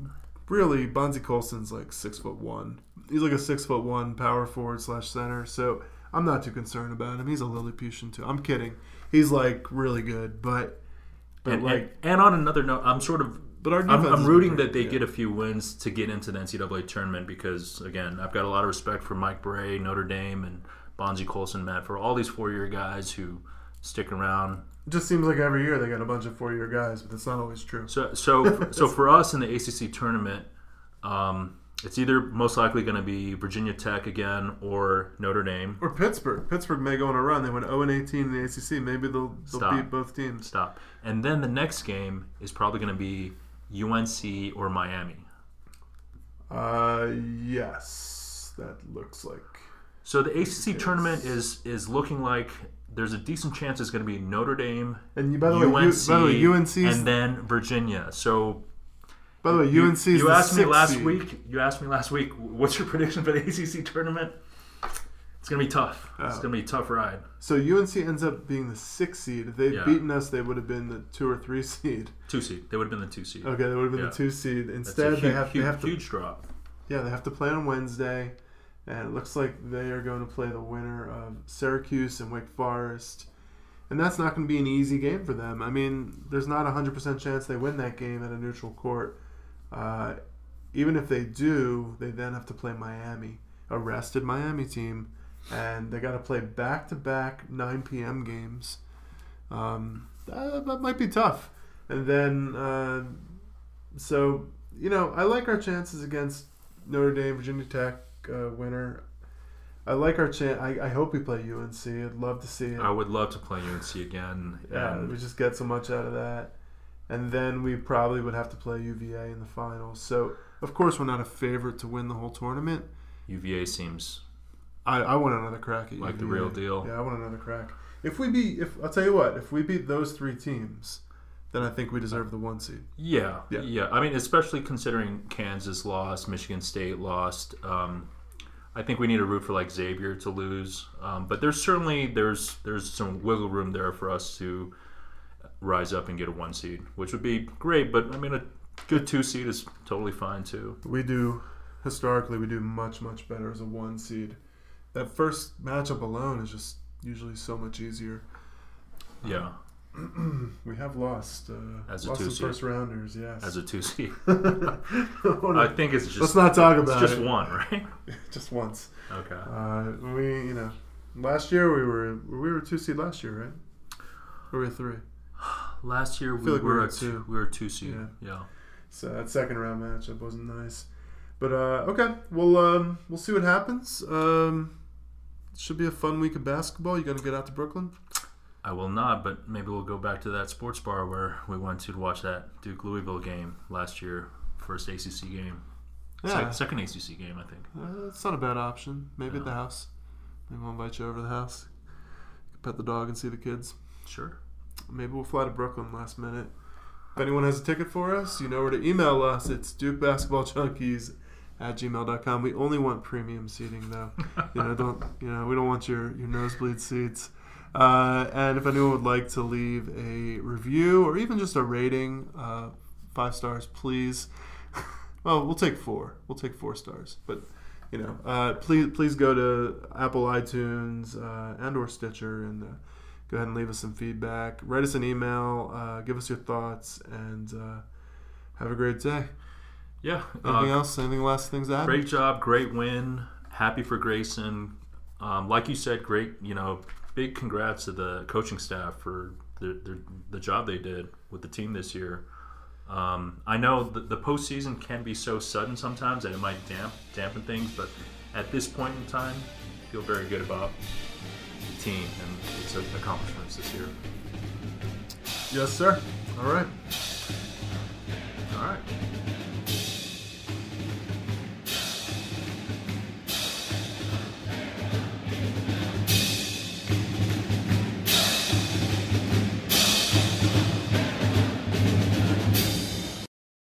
really, Bonzi Colson's like six foot one. He's like a six foot one power forward slash center. So I'm not too concerned about him. He's a Lilliputian too. I'm kidding. He's like really good, but but and, like and, and on another note, I'm sort of but our I'm, I'm rooting that they get a few wins to get into the NCAA tournament because, again, I've got a lot of respect for Mike Brey, Notre Dame, and Bonzi Colson, Matt, for all these four year guys who stick around. It just seems like every year they got a bunch of four year guys, but that's not always true. So, so, so for us in the ACC tournament, um, it's either most likely going to be Virginia Tech again or Notre Dame. Or Pittsburgh. Pittsburgh may go on a run. They went 0 and 18 in the ACC. Maybe they'll, they'll beat both teams. Stop. And then the next game is probably going to be UNC or Miami. Uh, yes, that looks like. So the ACC tournament is is looking like there's a decent chance it's going to be Notre Dame, And you, by the way, UNC, you, by the way, UNC's and then Virginia. So by the way, you, UNC's you the asked me last seed. week. You asked me last week. What's your prediction for the ACC tournament? It's going to be tough. It's Oh. going to be a tough ride. So UNC ends up being the sixth seed. If they'd Yeah. beaten us, they would have been the two or three seed. Two seed. They would have been the two seed. Okay, they would have been Yeah. the two seed. Instead, huge, they have huge, they have to huge drop. yeah they have to play on Wednesday, and it looks like they are going to play the winner of Syracuse and Wake Forest. And that's not going to be an easy game for them. I mean, there's not a hundred percent chance they win that game at a neutral court. Uh, even if they do, they then have to play Miami, a rested Miami team, and they got to play back to back 9 p.m. games. Um, that, that might be tough. And then, uh, so you know, I like our chances against Notre Dame, Virginia Tech uh, winner. I like our chance. I, I hope we play UNC. I'd love to see it. I would love to play UNC again. Yeah, and we just get so much out of that. And then we probably would have to play UVA in the finals. So, of course, we're not a favorite to win the whole tournament. UVA seems I, I want another crack at like the UVA. real deal. Yeah, I want another crack. If we beat, if I'll tell you what, if we beat those three teams, then I think we deserve the one seed. Yeah, Yeah. yeah, I mean, especially considering Kansas lost, Michigan State lost. Um, I think we need to root for like Xavier to lose. Um, but there's certainly there's there's some wiggle room there for us to rise up and get a one seed, which would be great. But I mean, a good two seed is totally fine too. We do historically, we do much much better as a one seed. That first matchup alone is just usually so much easier. Yeah, We have lost uh, As a lost two seed. first rounders. Yes. as a two seed. I think it's just Let's not talk it's about just it. one, right? Just once. Okay. Uh, we, you know, last year we were we were two seed last year, right? Or we were three. Last year we like we were were a two. two. We were two seed. Yeah. yeah. So that second round matchup wasn't nice. But uh, okay, well um, we'll see what happens. Um, should be a fun week of basketball. You gonna get out to Brooklyn? I will not, but maybe we'll go back to that sports bar where we went to watch that Duke Louisville game last year, first ACC game, Yeah, Se- second ACC game, I think. uh, it's not a bad option. Maybe at the house. Maybe we'll invite you over to the house. Pet the dog and see the kids. Sure. Maybe we'll fly to Brooklyn last minute. If anyone has a ticket for us, you know where to email us. It's Duke Basketball DukeBasketballJunkies at gmail.com. We only want premium seating, though. you know, don't you know? We don't want your your nosebleed seats. Uh, and if anyone would like to leave a review or even just a rating, uh, five stars, please. well, we'll take four. We'll take four stars, but you know, uh, please please go to Apple iTunes uh, and or Stitcher and uh, go ahead and leave us some feedback. Write us an email. Uh, give us your thoughts and have a great day. Yeah. Anything Uh, else? Anything last things to add? great job. Great win. Happy for Grayson. Um, like you said, great. You know, big congrats to the coaching staff for the, the, the job they did with the team this year. Um, I know the, the postseason can be so sudden sometimes that it might damp, dampen things, but at this point in time, I feel very good about the team and its accomplishments this year. Yes, sir. All right. All right.